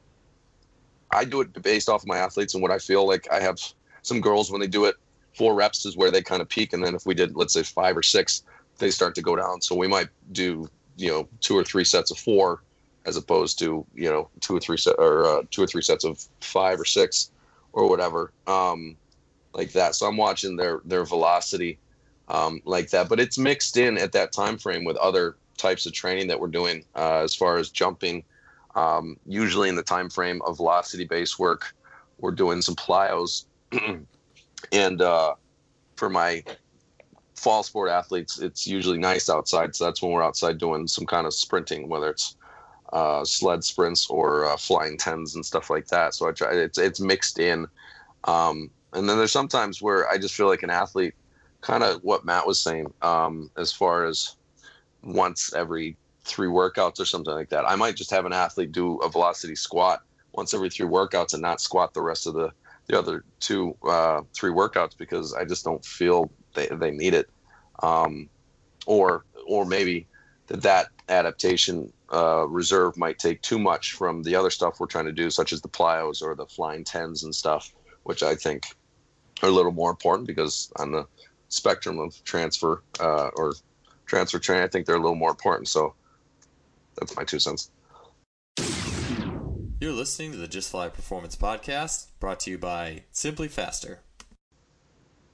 I do it based off of my athletes and what I feel like. I have some girls when they do it, four reps is where they kind of peak, and then if we did let's say five or six, they start to go down. So we might do you know two or three sets of four, as opposed to you know two or three set or uh, two or three sets of five or six, or whatever, um, like that. So I'm watching their their velocity um, like that, but it's mixed in at that time frame with other types of training that we're doing uh, as far as jumping. Um, usually in the time frame of velocity based work, we're doing some plyos, and uh, for my fall sport athletes, it's usually nice outside. So that's when we're outside doing some kind of sprinting, whether it's uh, sled sprints or uh, flying tens and stuff like that. So I try it's it's mixed in, um, and then there's sometimes where I just feel like an athlete, kind of what Matt was saying, um, as far as once every three workouts or something like that. I might just have an athlete do a velocity squat once every three workouts and not squat the rest of the the other two uh, three workouts because I just don't feel they, they need it. Um, or or maybe that that adaptation uh, reserve might take too much from the other stuff we're trying to do, such as the plyos or the flying tens and stuff, which I think are a little more important because on the spectrum of transfer uh, or transfer training, I think they're a little more important. So that's my two cents. You're listening to the Just Fly Performance Podcast, brought to you by Simply Faster.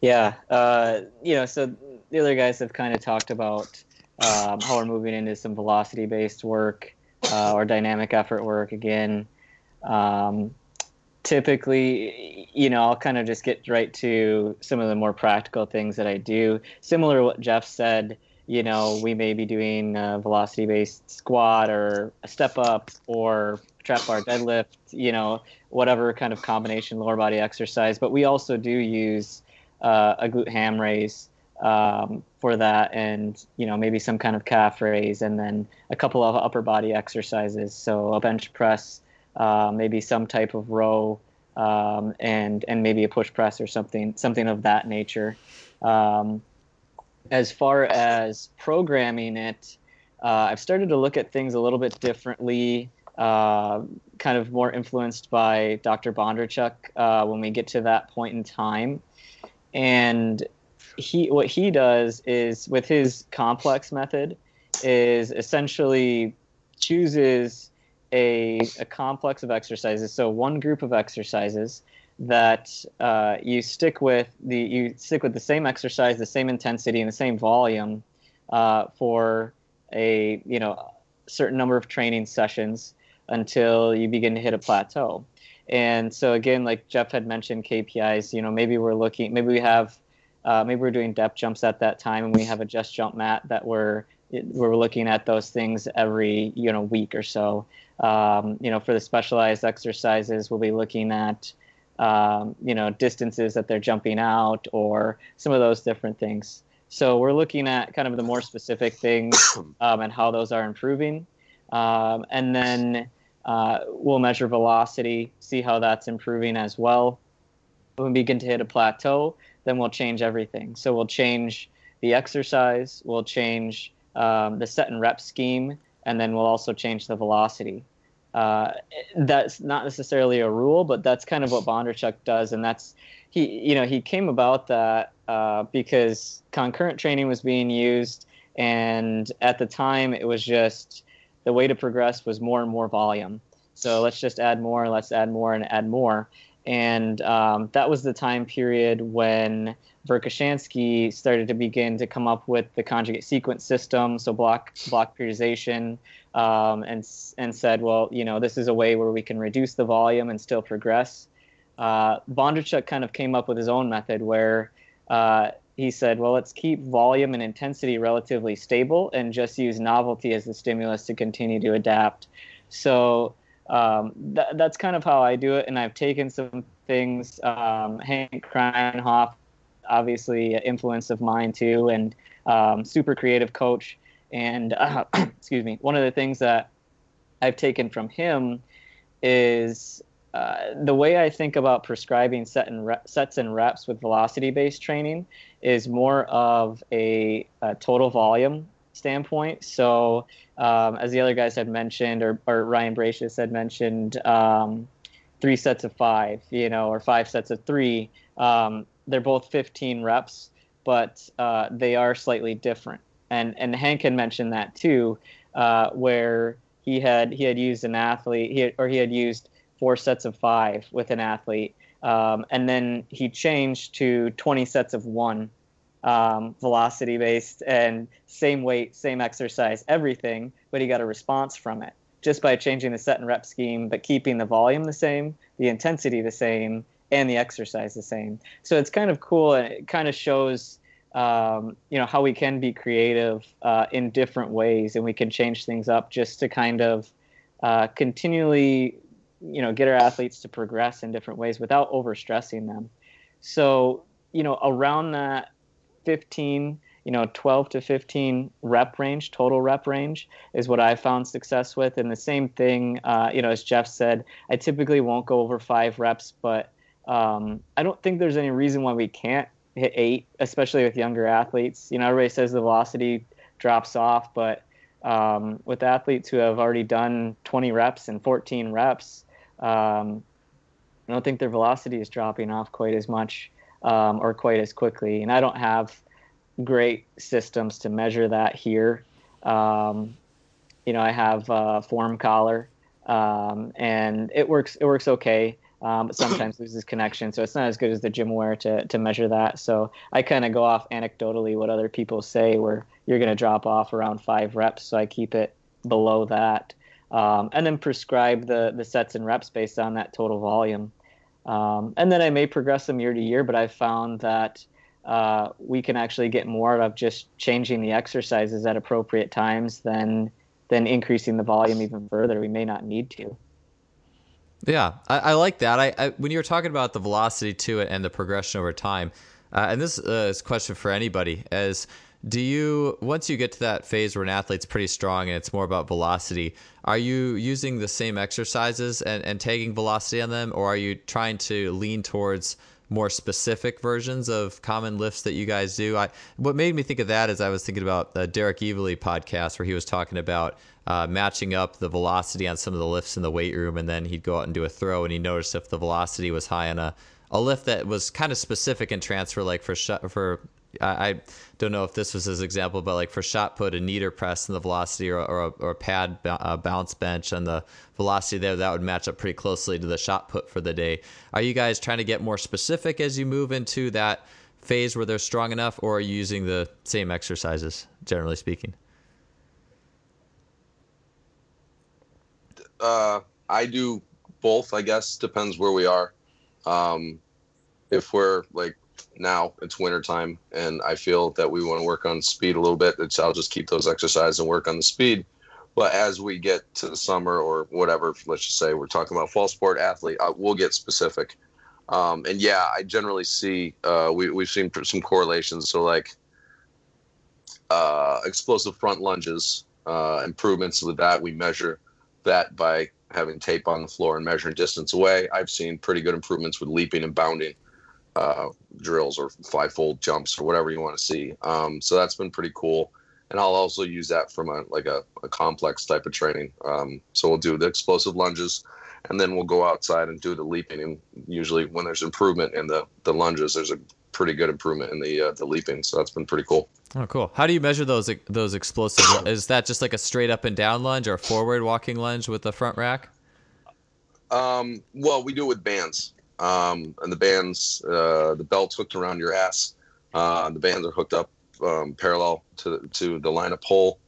Yeah, uh, you know, so the other guys have kind of talked about um, how we're moving into some velocity-based work uh, or dynamic effort work again. Um, typically, you know, I'll kind of just get right to some of the more practical things that I do. Similar to what Jeff said, you know, we may be doing a velocity based squat or a step up or trap bar deadlift, you know, whatever kind of combination lower body exercise. But we also do use uh, a glute ham raise um, for that and, you know, maybe some kind of calf raise and then a couple of upper body exercises. So a bench press, uh, maybe some type of row. Um, and and maybe a push press or something something of that nature. Um, as far as programming it, uh, I've started to look at things a little bit differently, uh, kind of more influenced by Dr. Bondarchuk uh, when we get to that point in time. And he, what he does is with his complex method, is essentially chooses a, a complex of exercises. So one group of exercises that uh, you stick with the you stick with the same exercise, the same intensity, and the same volume uh, for a you know certain number of training sessions until you begin to hit a plateau. And so again, like Jeff had mentioned, KPIs. You know, maybe we're looking, maybe we have, uh, maybe we're doing depth jumps at that time, and we have a just jump mat that we're we're looking at those things every you know week or so. Um, you know, for the specialized exercises, we'll be looking at um, you know, distances that they're jumping out or some of those different things. So we're looking at kind of the more specific things um, and how those are improving. Um, and then uh, we'll measure velocity, see how that's improving as well. When we begin to hit a plateau, then we'll change everything. So we'll change the exercise, we'll change um, the set and rep scheme, and then we'll also change the velocity uh, that's not necessarily a rule, but that's kind of what Bondarchuk does, and that's he. You know, he came about that uh, because concurrent training was being used, and at the time it was just the way to progress was more and more volume. So let's just add more, let's add more, and add more. and um, that was the time period when Verkhoshansky started to begin to come up with the conjugate sequence system, so block block periodization, um, and and said, well, you know, this is a way where we can reduce the volume and still progress. Uh, Bondarchuk kind of came up with his own method where uh, he said, well, let's keep volume and intensity relatively stable and just use novelty as the stimulus to continue to adapt. So um, th- that's kind of how I do it. And I've taken some things, um, Hank Kraaijenhof, obviously an influence of mine too, and um, super creative coach. And uh, excuse me, one of the things that I've taken from him is uh, the way I think about prescribing set and re- sets and reps with velocity based training is more of a, a total volume standpoint. So, um, as the other guys had mentioned, or, or Ryan Bracius had mentioned, um, three sets of five, you know, or five sets of three. Um, they're both 15 reps, but uh, they are slightly different. And and Hank had mentioned that too, uh, where he had he had used an athlete, he had, or he had used four sets of five with an athlete, um, and then he changed to 20 sets of one um, velocity based and same weight, same exercise, everything, but he got a response from it just by changing the set and rep scheme, but keeping the volume the same, the intensity the same, and the exercise the same. So it's kind of cool, and it kind of shows. Um, you know how we can be creative uh, in different ways, and we can change things up just to kind of uh, continually, you know, get our athletes to progress in different ways without overstressing them. So you know, around that 15 you know 12 to 15 rep range total rep range is what i found success with and the same thing uh, you know as jeff said i typically won't go over five reps but um, i don't think there's any reason why we can't hit eight especially with younger athletes you know everybody says the velocity drops off but um, with athletes who have already done 20 reps and 14 reps um, i don't think their velocity is dropping off quite as much um, or quite as quickly. And I don't have great systems to measure that here. Um, you know, I have a form collar, um, and it works. It works okay, um, but sometimes loses connection. So it's not as good as the GymAware to to measure that. So I kind of go off anecdotally what other people say, where you're going to drop off around five reps. So I keep it below that, um, and then prescribe the the sets and reps based on that total volume. Um, and then I may progress them year to year, but I've found that uh, we can actually get more out of just changing the exercises at appropriate times than than increasing the volume even further. We may not need to. Yeah, I, I like that. I, I, when you were talking about the velocity to it and the progression over time, uh, and this uh, is a question for anybody: as do you once you get to that phase where an athlete's pretty strong and it's more about velocity are you using the same exercises and, and taking velocity on them? Or are you trying to lean towards more specific versions of common lifts that you guys do? I, what made me think of that is i was thinking about the derek evely podcast where he was talking about uh, matching up the velocity on some of the lifts in the weight room and then he'd go out and do a throw and he noticed if the velocity was high on a a lift that was kind of specific in transfer, like for sh- for I, don't know if this was his example, but like for shot put, a kneader press and the velocity, or, or, a, or a pad uh, bounce bench and the velocity there, that would match up pretty closely to the shot put for the day. Are you guys trying to get more specific as you move into that phase where they're strong enough, or are you using the same exercises, generally speaking? Uh, I do both, I guess. Depends where we are. Um, if we're like now it's wintertime and I feel that we want to work on speed a little bit, it's, I'll just keep those exercises and work on the speed. But as we get to the summer or whatever, let's just say we're talking about fall sport athlete, I, we'll get specific. Um, and yeah, I generally see uh, we, we've seen some correlations. So like uh, explosive front lunges, uh, improvements with that, we measure that by having tape on the floor and measuring distance away. I've seen pretty good improvements with leaping and bounding uh, drills or five-fold jumps or whatever you want to see. Um, so that's been pretty cool. And I'll also use that from a like a, a complex type of training. Um, so we'll do the explosive lunges, and then we'll go outside and do the leaping. And usually, when there's improvement in the the lunges, there's a pretty good improvement in the uh, the leaping. So that's been pretty cool. Oh, cool. How do you measure those those explosive? is that just like a straight up and down lunge or forward walking lunge with the front rack? Um, well, we do it with bands. Um, and the bands, uh, the belt's hooked around your ass. Uh, the bands are hooked up um, parallel to to the line of pole.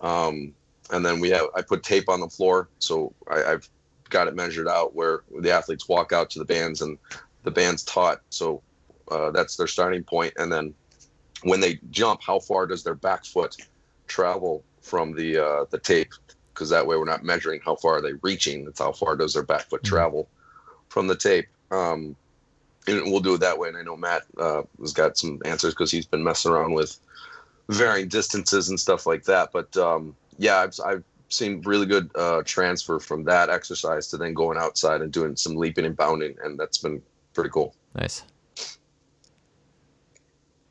Um, and then we have I put tape on the floor, so I, have got it measured out where the athletes walk out to the bands and the band's taut. So uh, that's their starting point. point, and then when they jump, how far does their back foot travel from the uh, the tape? Because that way we're not measuring how far are they reaching. It's how far does their back foot mm-hmm. travel from the tape. Um, and we'll do it that way. And I know Matt uh, has got some answers because he's been messing around with varying distances and stuff like that. But um, yeah, I've, I've seen really good uh, transfer from that exercise to then going outside and doing some leaping and bounding, and that's been pretty cool. Nice.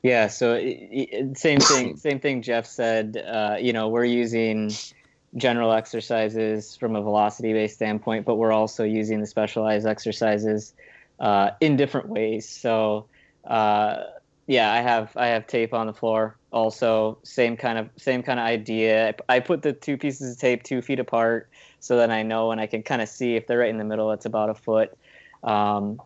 Yeah. So same thing. same thing. Jeff said. Uh, you know, we're using general exercises from a velocity-based standpoint, but we're also using the specialized exercises uh, in different ways. So. Uh, yeah, I have I have tape on the floor. Also, same kind of same kind of idea. I put the two pieces of tape two feet apart so that I know and I can kind of see if they're right in the middle. It's about a foot, um,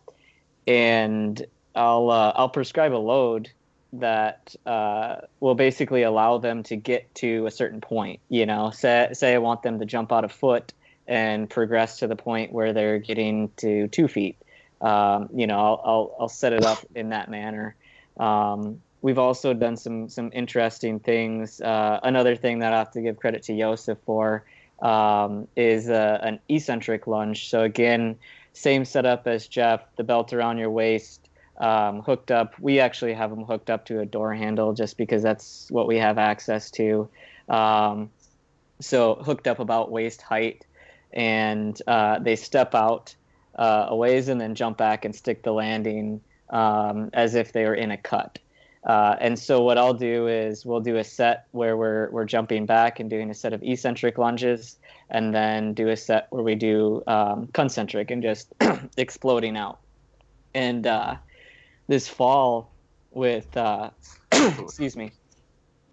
and I'll uh, I'll prescribe a load that uh, will basically allow them to get to a certain point. You know, say say I want them to jump out a foot and progress to the point where they're getting to two feet. Um, you know, I'll, I'll I'll set it up in that manner um, we've also done some some interesting things. Uh, another thing that I have to give credit to Joseph for um, is uh, an eccentric lunge. So again, same setup as Jeff, the belt around your waist, um, hooked up. We actually have them hooked up to a door handle just because that's what we have access to. Um, so hooked up about waist height, and uh, they step out uh, a ways and then jump back and stick the landing um, as if they were in a cut. Uh, and so what I'll do is we'll do a set where we're we're jumping back and doing a set of eccentric lunges, and then do a set where we do um, concentric and just exploding out. And uh, this fall, with uh, excuse me,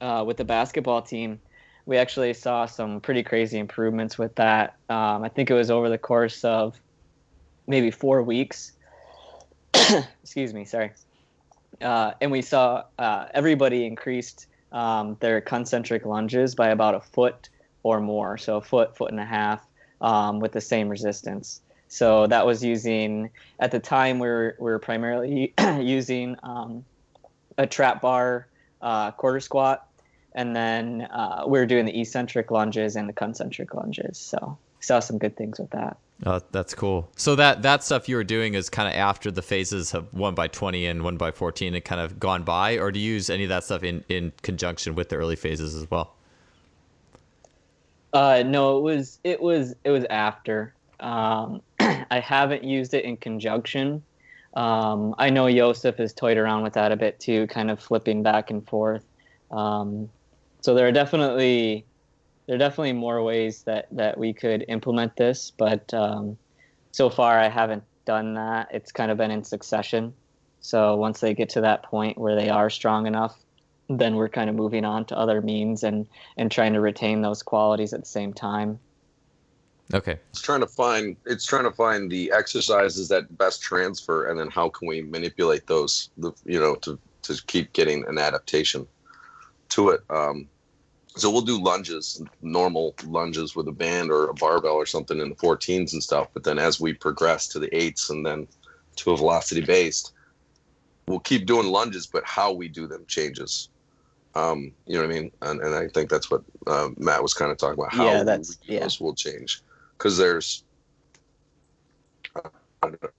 uh, with the basketball team, we actually saw some pretty crazy improvements with that. Um, I think it was over the course of maybe four weeks excuse me, sorry. Uh, and we saw uh, everybody increased um, their concentric lunges by about a foot or more, so a foot, foot and a half, um, with the same resistance. So that was using at the time we were, we were primarily using um, a trap bar uh, quarter squat, and then uh, we were doing the eccentric lunges and the concentric lunges. So saw some good things with that. Oh, that's cool. So that that stuff you were doing is kind of after the phases of one by twenty and one by fourteen had kind of gone by, or do you use any of that stuff in in conjunction with the early phases as well? Uh, no, it was it was it was after. Um, I haven't used it in conjunction. Um, I know Joseph has toyed around with that a bit too, kind of flipping back and forth. Um, so there are definitely there are definitely more ways that that we could implement this, but um, so far I haven't done that. It's kind of been in succession. So once they get to that point where they are strong enough, then we're kind of moving on to other means and and trying to retain those qualities at the same time. Okay. It's trying to find it's trying to find the exercises that best transfer and then how can we manipulate those you know to to keep getting an adaptation to it. Um, so we'll do lunges, normal lunges with a band or a barbell or something in the 14s and stuff. But then as we progress to the eights and then to a velocity based, we'll keep doing lunges, but how we do them changes. Um, you know what I mean? And, and I think that's what uh, Matt was kind of talking about. How yeah, that's, yeah. those will change because there's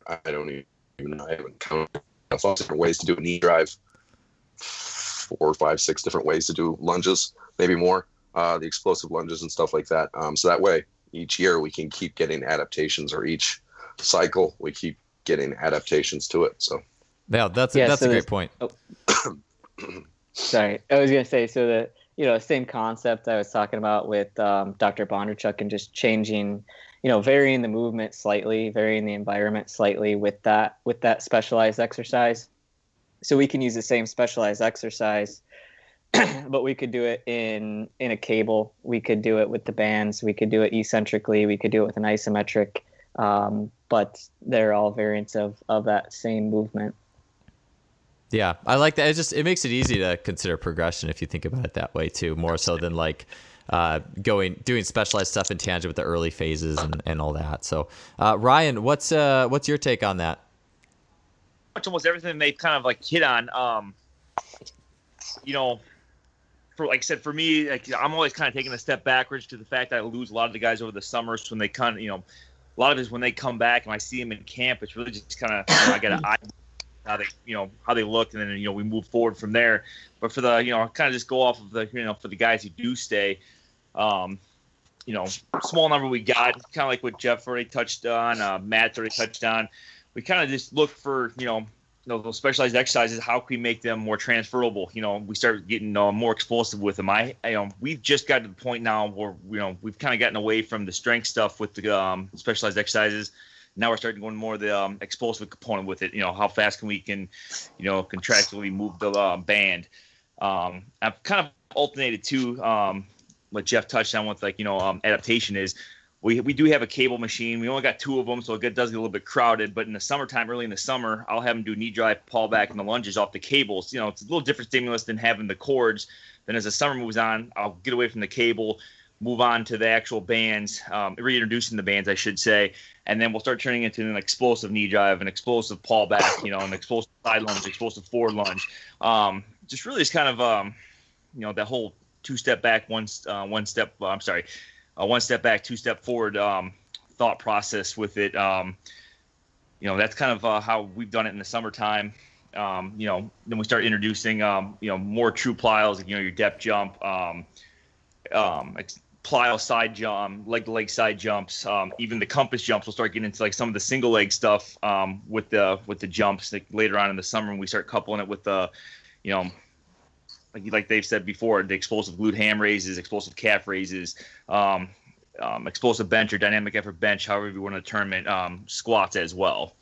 I don't even. I haven't counted different ways to do a knee drive. Four, five, six different ways to do lunges maybe more, uh, the explosive lunges and stuff like that. Um, so that way, each year we can keep getting adaptations, or each cycle we keep getting adaptations to it. So, yeah, that's yeah, that's so a great point. Oh. sorry, I was gonna say so the you know same concept I was talking about with um, Dr. Bondarchuk and just changing, you know, varying the movement slightly, varying the environment slightly with that with that specialized exercise. So we can use the same specialized exercise but we could do it in in a cable. We could do it with the bands. We could do it eccentrically. We could do it with an isometric. Um, but they're all variants of of that same movement. Yeah, I like that. It just it makes it easy to consider progression if you think about it that way too, more so than like uh, going doing specialized stuff in tangent with the early phases and, and all that. So, uh, Ryan, what's uh, what's your take on that? Almost everything they kind of like hit on. Um, you know, for like I said, for me, like I'm always kind of taking a step backwards to the fact that I lose a lot of the guys over the summers when they kind of, you know, a lot of it is when they come back and I see them in camp. It's really just kind of you know, I got to eye how they, you know, how they look, and then you know we move forward from there. But for the, you know, kind of just go off of the, you know, for the guys who do stay, um, you know, small number we got, kind of like what Jeff already touched on, uh, Matt already touched on. We kind of just look for, you know, those specialized exercises. How can we make them more transferable? You know, we start getting uh, more explosive with them. I, I, you know, we've just got to the point now where you know we've kind of gotten away from the strength stuff with the um, specialized exercises. Now we're starting going more the um, explosive component with it. You know, how fast can we can, you know, contractually move the uh, band. Um, I've kind of alternated too. Um, what Jeff touched on with like you know um, adaptation is we, we do have a cable machine. We only got two of them, so it does get a little bit crowded. But in the summertime, early in the summer, I'll have them do knee drive, pull back, and the lunges off the cables. You know, it's a little different stimulus than having the cords. Then as the summer moves on, I'll get away from the cable, move on to the actual bands, um, reintroducing the bands, I should say, and then we'll start turning into an explosive knee drive, an explosive pull back, you know, an explosive side lunge, explosive forward lunge. Um, just really is kind of, um, you know, that whole two step back, one uh, one step. I'm sorry, uh, one step back, two step forward um, thought process with it. Um, you know, that's kind of uh, how we've done it in the summertime. Um, you know, then we start introducing um, you know more true plyos, you know, your depth jump, um, um, plyo side jump, leg to leg side jumps, um, even the compass jumps. We'll start getting into like some of the single leg stuff um, with the with the jumps like later on in the summer when we start coupling it with the, you know, like like they've said before, the explosive glute ham raises, explosive calf raises, um, um, explosive bench or dynamic effort bench, however you want to term it, um, squats as well.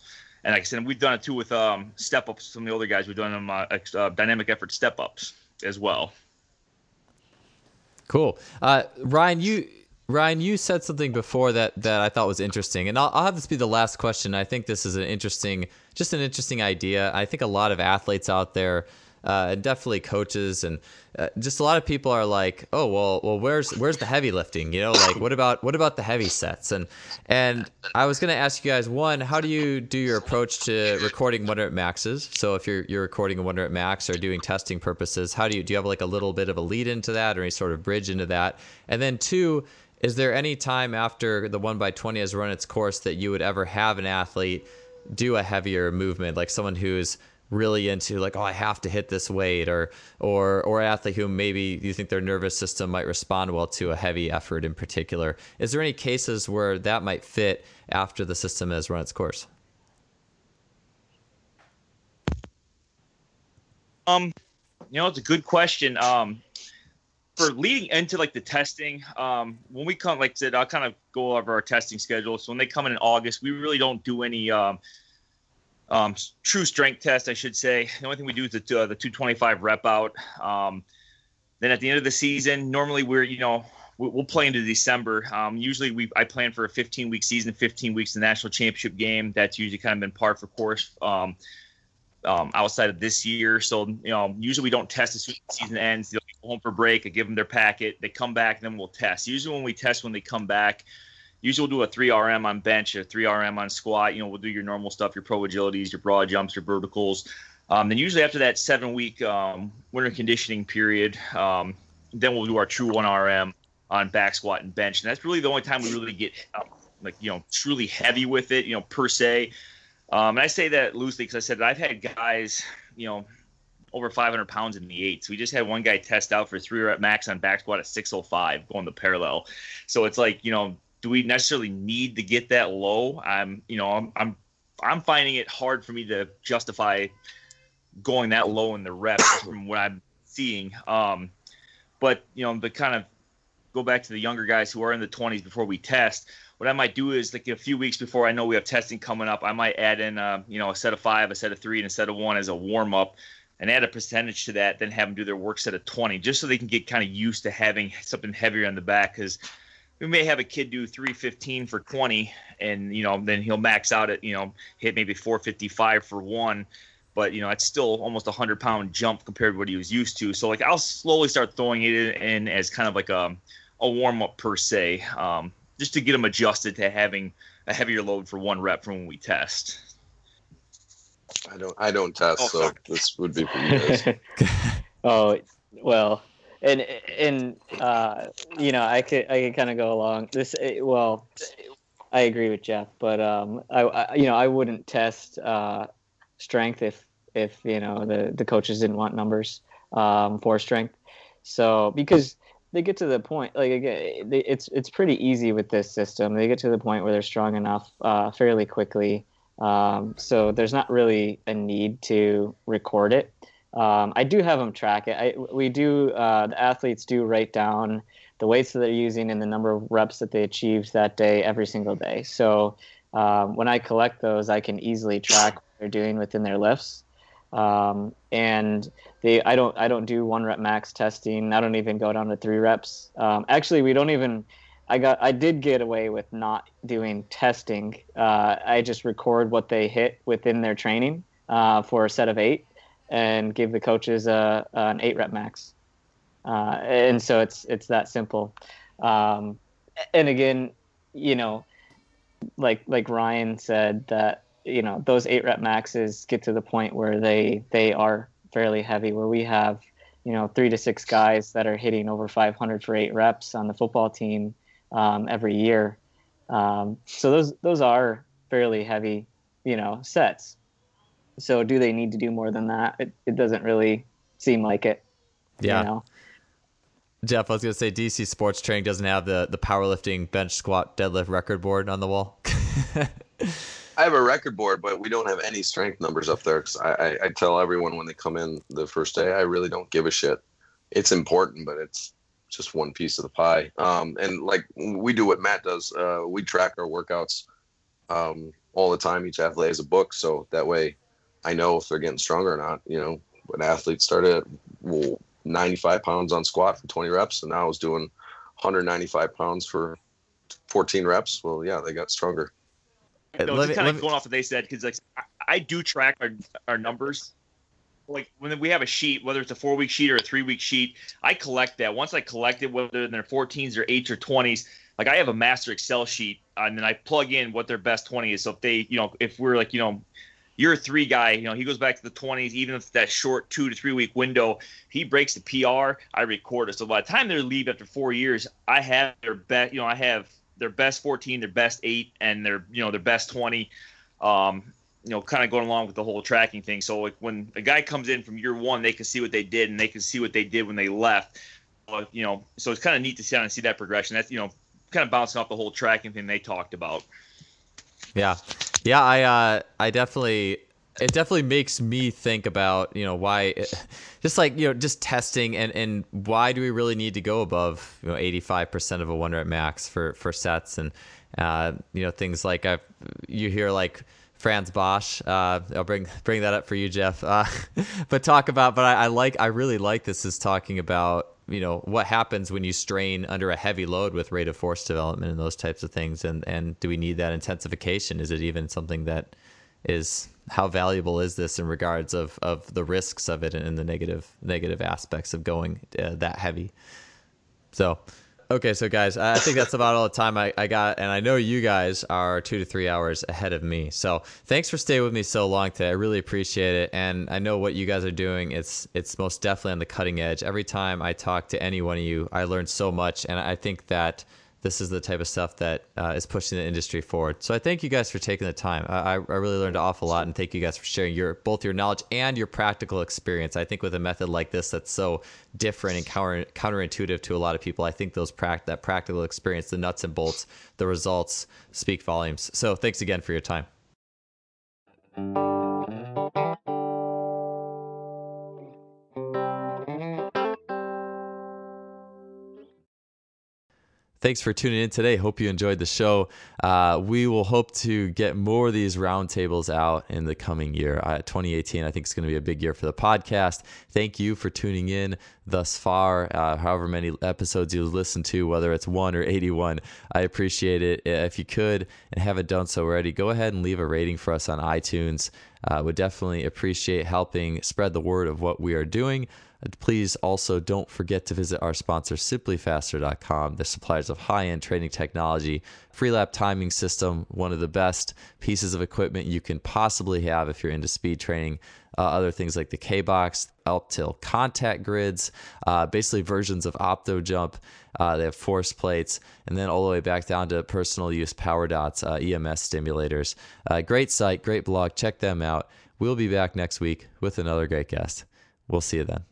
And like I said, we've done it too with um, step ups. Some of the older guys, we've done them uh, uh, dynamic effort step ups as well. Cool, uh, Ryan. You Ryan, you said something before that that I thought was interesting, and I'll, I'll have this be the last question. I think this is an interesting, just an interesting idea. I think a lot of athletes out there uh, definitely coaches and uh, just a lot of people are like, oh well, well where's where's the heavy lifting? You know, like what about what about the heavy sets? And and I was gonna ask you guys one, how do you do your approach to recording when at maxes? So if you're you're recording a wonder at max or doing testing purposes, how do you do you have like a little bit of a lead into that or any sort of bridge into that? And then two. Is there any time after the one by twenty has run its course that you would ever have an athlete do a heavier movement, like someone who's really into like oh I have to hit this weight or or or athlete who maybe you think their nervous system might respond well to a heavy effort in particular. Is there any cases where that might fit after the system has run its course? Um, you know, it's a good question. Um, for leading into like the testing, um, when we come, like I said, I'll kind of go over our testing schedule. So when they come in in August, we really don't do any um, um, true strength test, I should say. The only thing we do is the, uh, the 225 rep out. Um, then at the end of the season, normally we're, you know, we'll play into December. Um, usually we, I plan for a 15 week season, 15 weeks, the national championship game. That's usually kind of been par for course. Um, um, outside of this year. So, you know, usually we don't test as soon as the season ends. They'll go home for break. I give them their packet. They come back, and then we'll test. Usually when we test when they come back, usually we'll do a 3RM on bench, a 3RM on squat. You know, we'll do your normal stuff, your pro agilities, your broad jumps, your verticals. Um, then usually after that seven week um, winter conditioning period, um, then we'll do our true 1RM on back squat and bench. And that's really the only time we really get uh, like, you know, truly heavy with it, you know, per se. Um, and I say that loosely because I said that I've had guys, you know, over 500 pounds in the eights. We just had one guy test out for three rep max on back squat at 605 going the parallel. So it's like, you know, do we necessarily need to get that low? I'm, you know, I'm, I'm, I'm finding it hard for me to justify going that low in the reps from what I'm seeing. Um, but you know, the kind of go back to the younger guys who are in the 20s before we test. What I might do is like a few weeks before I know we have testing coming up, I might add in, uh, you know, a set of five, a set of three, and a set of one as a warm up, and add a percentage to that. Then have them do their work set of 20, just so they can get kind of used to having something heavier on the back because we may have a kid do 315 for 20 and you know then he'll max out at you know hit maybe 455 for one but you know it's still almost a hundred pound jump compared to what he was used to. So like i'll slowly start throwing it in as kind of like a, a warm up per se um, just to get him adjusted to having a heavier load for one rep from when we test. I don't i don't test oh, so this would be for you guys. Oh well and and uh, you know, I could I could kind of go along this. Eh, well, I agree with Jeff, but um, I, I you know I wouldn't test uh, strength if if you know the the coaches didn't want numbers um, for strength. So because they get to the point like again, it's it's pretty easy with this system. They get to the point where they're strong enough uh, fairly quickly. Um, so there's not really a need to record it. Um, I do have them track it. I, we do. Uh, the athletes do write down the weights that they're using and the number of reps that they achieved that day every single day. So um, when I collect those, I can easily track what they're doing within their lifts. Um, and they, I don't, I don't do one rep max testing. I don't even go down to three reps. Um, actually, we don't even. I got, I did get away with not doing testing. Uh, I just record what they hit within their training uh, for a set of eight and give the coaches a, an eight rep max. Uh, and so it's it's that simple. Um, and again, you know, like like Ryan said that you know those eight rep maxes get to the point where they they are fairly heavy, where we have you know three to six guys that are hitting over 500 for eight reps on the football team um, every year. Um, so those those are fairly heavy, you know, sets. So do they need to do more than that? It, it doesn't really seem like it. Yeah. You know? Jeff, I was gonna say DC Sports Training doesn't have the the powerlifting bench squat deadlift record board on the wall. I have a record board, but we don't have any strength numbers up there. Cause I, I, I, tell everyone when they come in the first day, I really don't give a shit. It's important, but it's just one piece of the pie. Um, and like we do what Matt does, uh, we track our workouts um, all the time. Each athlete has a book, so that way I know if they're getting stronger or not. You know, when athletes started at well, 95 pounds on squat for 20 reps, and now I was doing 195 pounds for 14 reps. Well, yeah, they got stronger. No, just kind of going off what they said because like I, I, do track our our numbers. Like when we have a sheet, whether it's a four week sheet or a three week sheet, I collect that. Once I collect it, whether they're 14s or 8s or 20s, like I have a master Excel sheet, and then I plug in what their best 20 is. So if they, you know, if we're like, you know, you're a three guy. You know, he goes back to the 20s, even if that short two to three week window, he breaks the PR, I record it. So by the time they leave after four years, I have their best, you know, I have their best 14, their best eight, and their, you know, their best 20. Um, you know, kind of going along with the whole tracking thing. So like when a guy comes in from year one, they can see what they did and they can see what they did when they left. Uh, you know, so it's kind of neat to see, and see that progression. That's, you know, kind of bouncing off the whole tracking thing they talked about. Yeah, yeah. I uh, I definitely it definitely makes me think about you know why just like you know just testing and and why do we really need to go above you know 85% of a one rep max for for sets and uh, you know things like i you hear like Frans Bosch. Uh, I'll bring bring that up for you, Jeff. Uh, but talk about. But I, I, like. I really like this. Is talking about you know what happens when you strain under a heavy load with rate of force development and those types of things and and do we need that intensification is it even something that is how valuable is this in regards of of the risks of it and the negative negative aspects of going uh, that heavy so Okay, so guys, I think that's about all the time I, I, got, and I know you guys are two to three hours ahead of me. So thanks for staying with me so long today. I really appreciate it, and I know what you guys are doing. It's it's most definitely on the cutting edge. Every time I talk to any one of you, I learn so much, and I think that this is the type of stuff that uh, is pushing the industry forward. So I thank you guys for taking the time. I, I really learned an awful lot, and thank you guys for sharing your both your knowledge and your practical experience. I think with a method like this that's so different and counter, counterintuitive to a lot of people, I think those pract- that practical experience, the nuts and bolts, the results speak volumes. So thanks again for your time. Thanks for tuning in today. Hope you enjoyed the show. Uh, we will hope to get more of these roundtables out in the coming year. Uh, 2018, I think, is going to be a big year for the podcast. Thank you for tuning in thus far, uh, however many episodes you've listened to, whether it's one or 81. I appreciate it. If you could and haven't done so already, go ahead and leave a rating for us on iTunes. Uh, would definitely appreciate helping spread the word of what we are doing. Please also don't forget to visit our sponsor, simplifaster.com, the suppliers of high end training technology, Freelap timing system, one of the best pieces of equipment you can possibly have if you're into speed training. Uh, other things like the K Box, Uptill contact grids, uh, basically versions of OptoJump. Uh, they have force plates, and then all the way back down to personal use power dots, uh, EMS stimulators. Uh, great site, great blog. Check them out. We'll be back next week with another great guest. We'll see you then.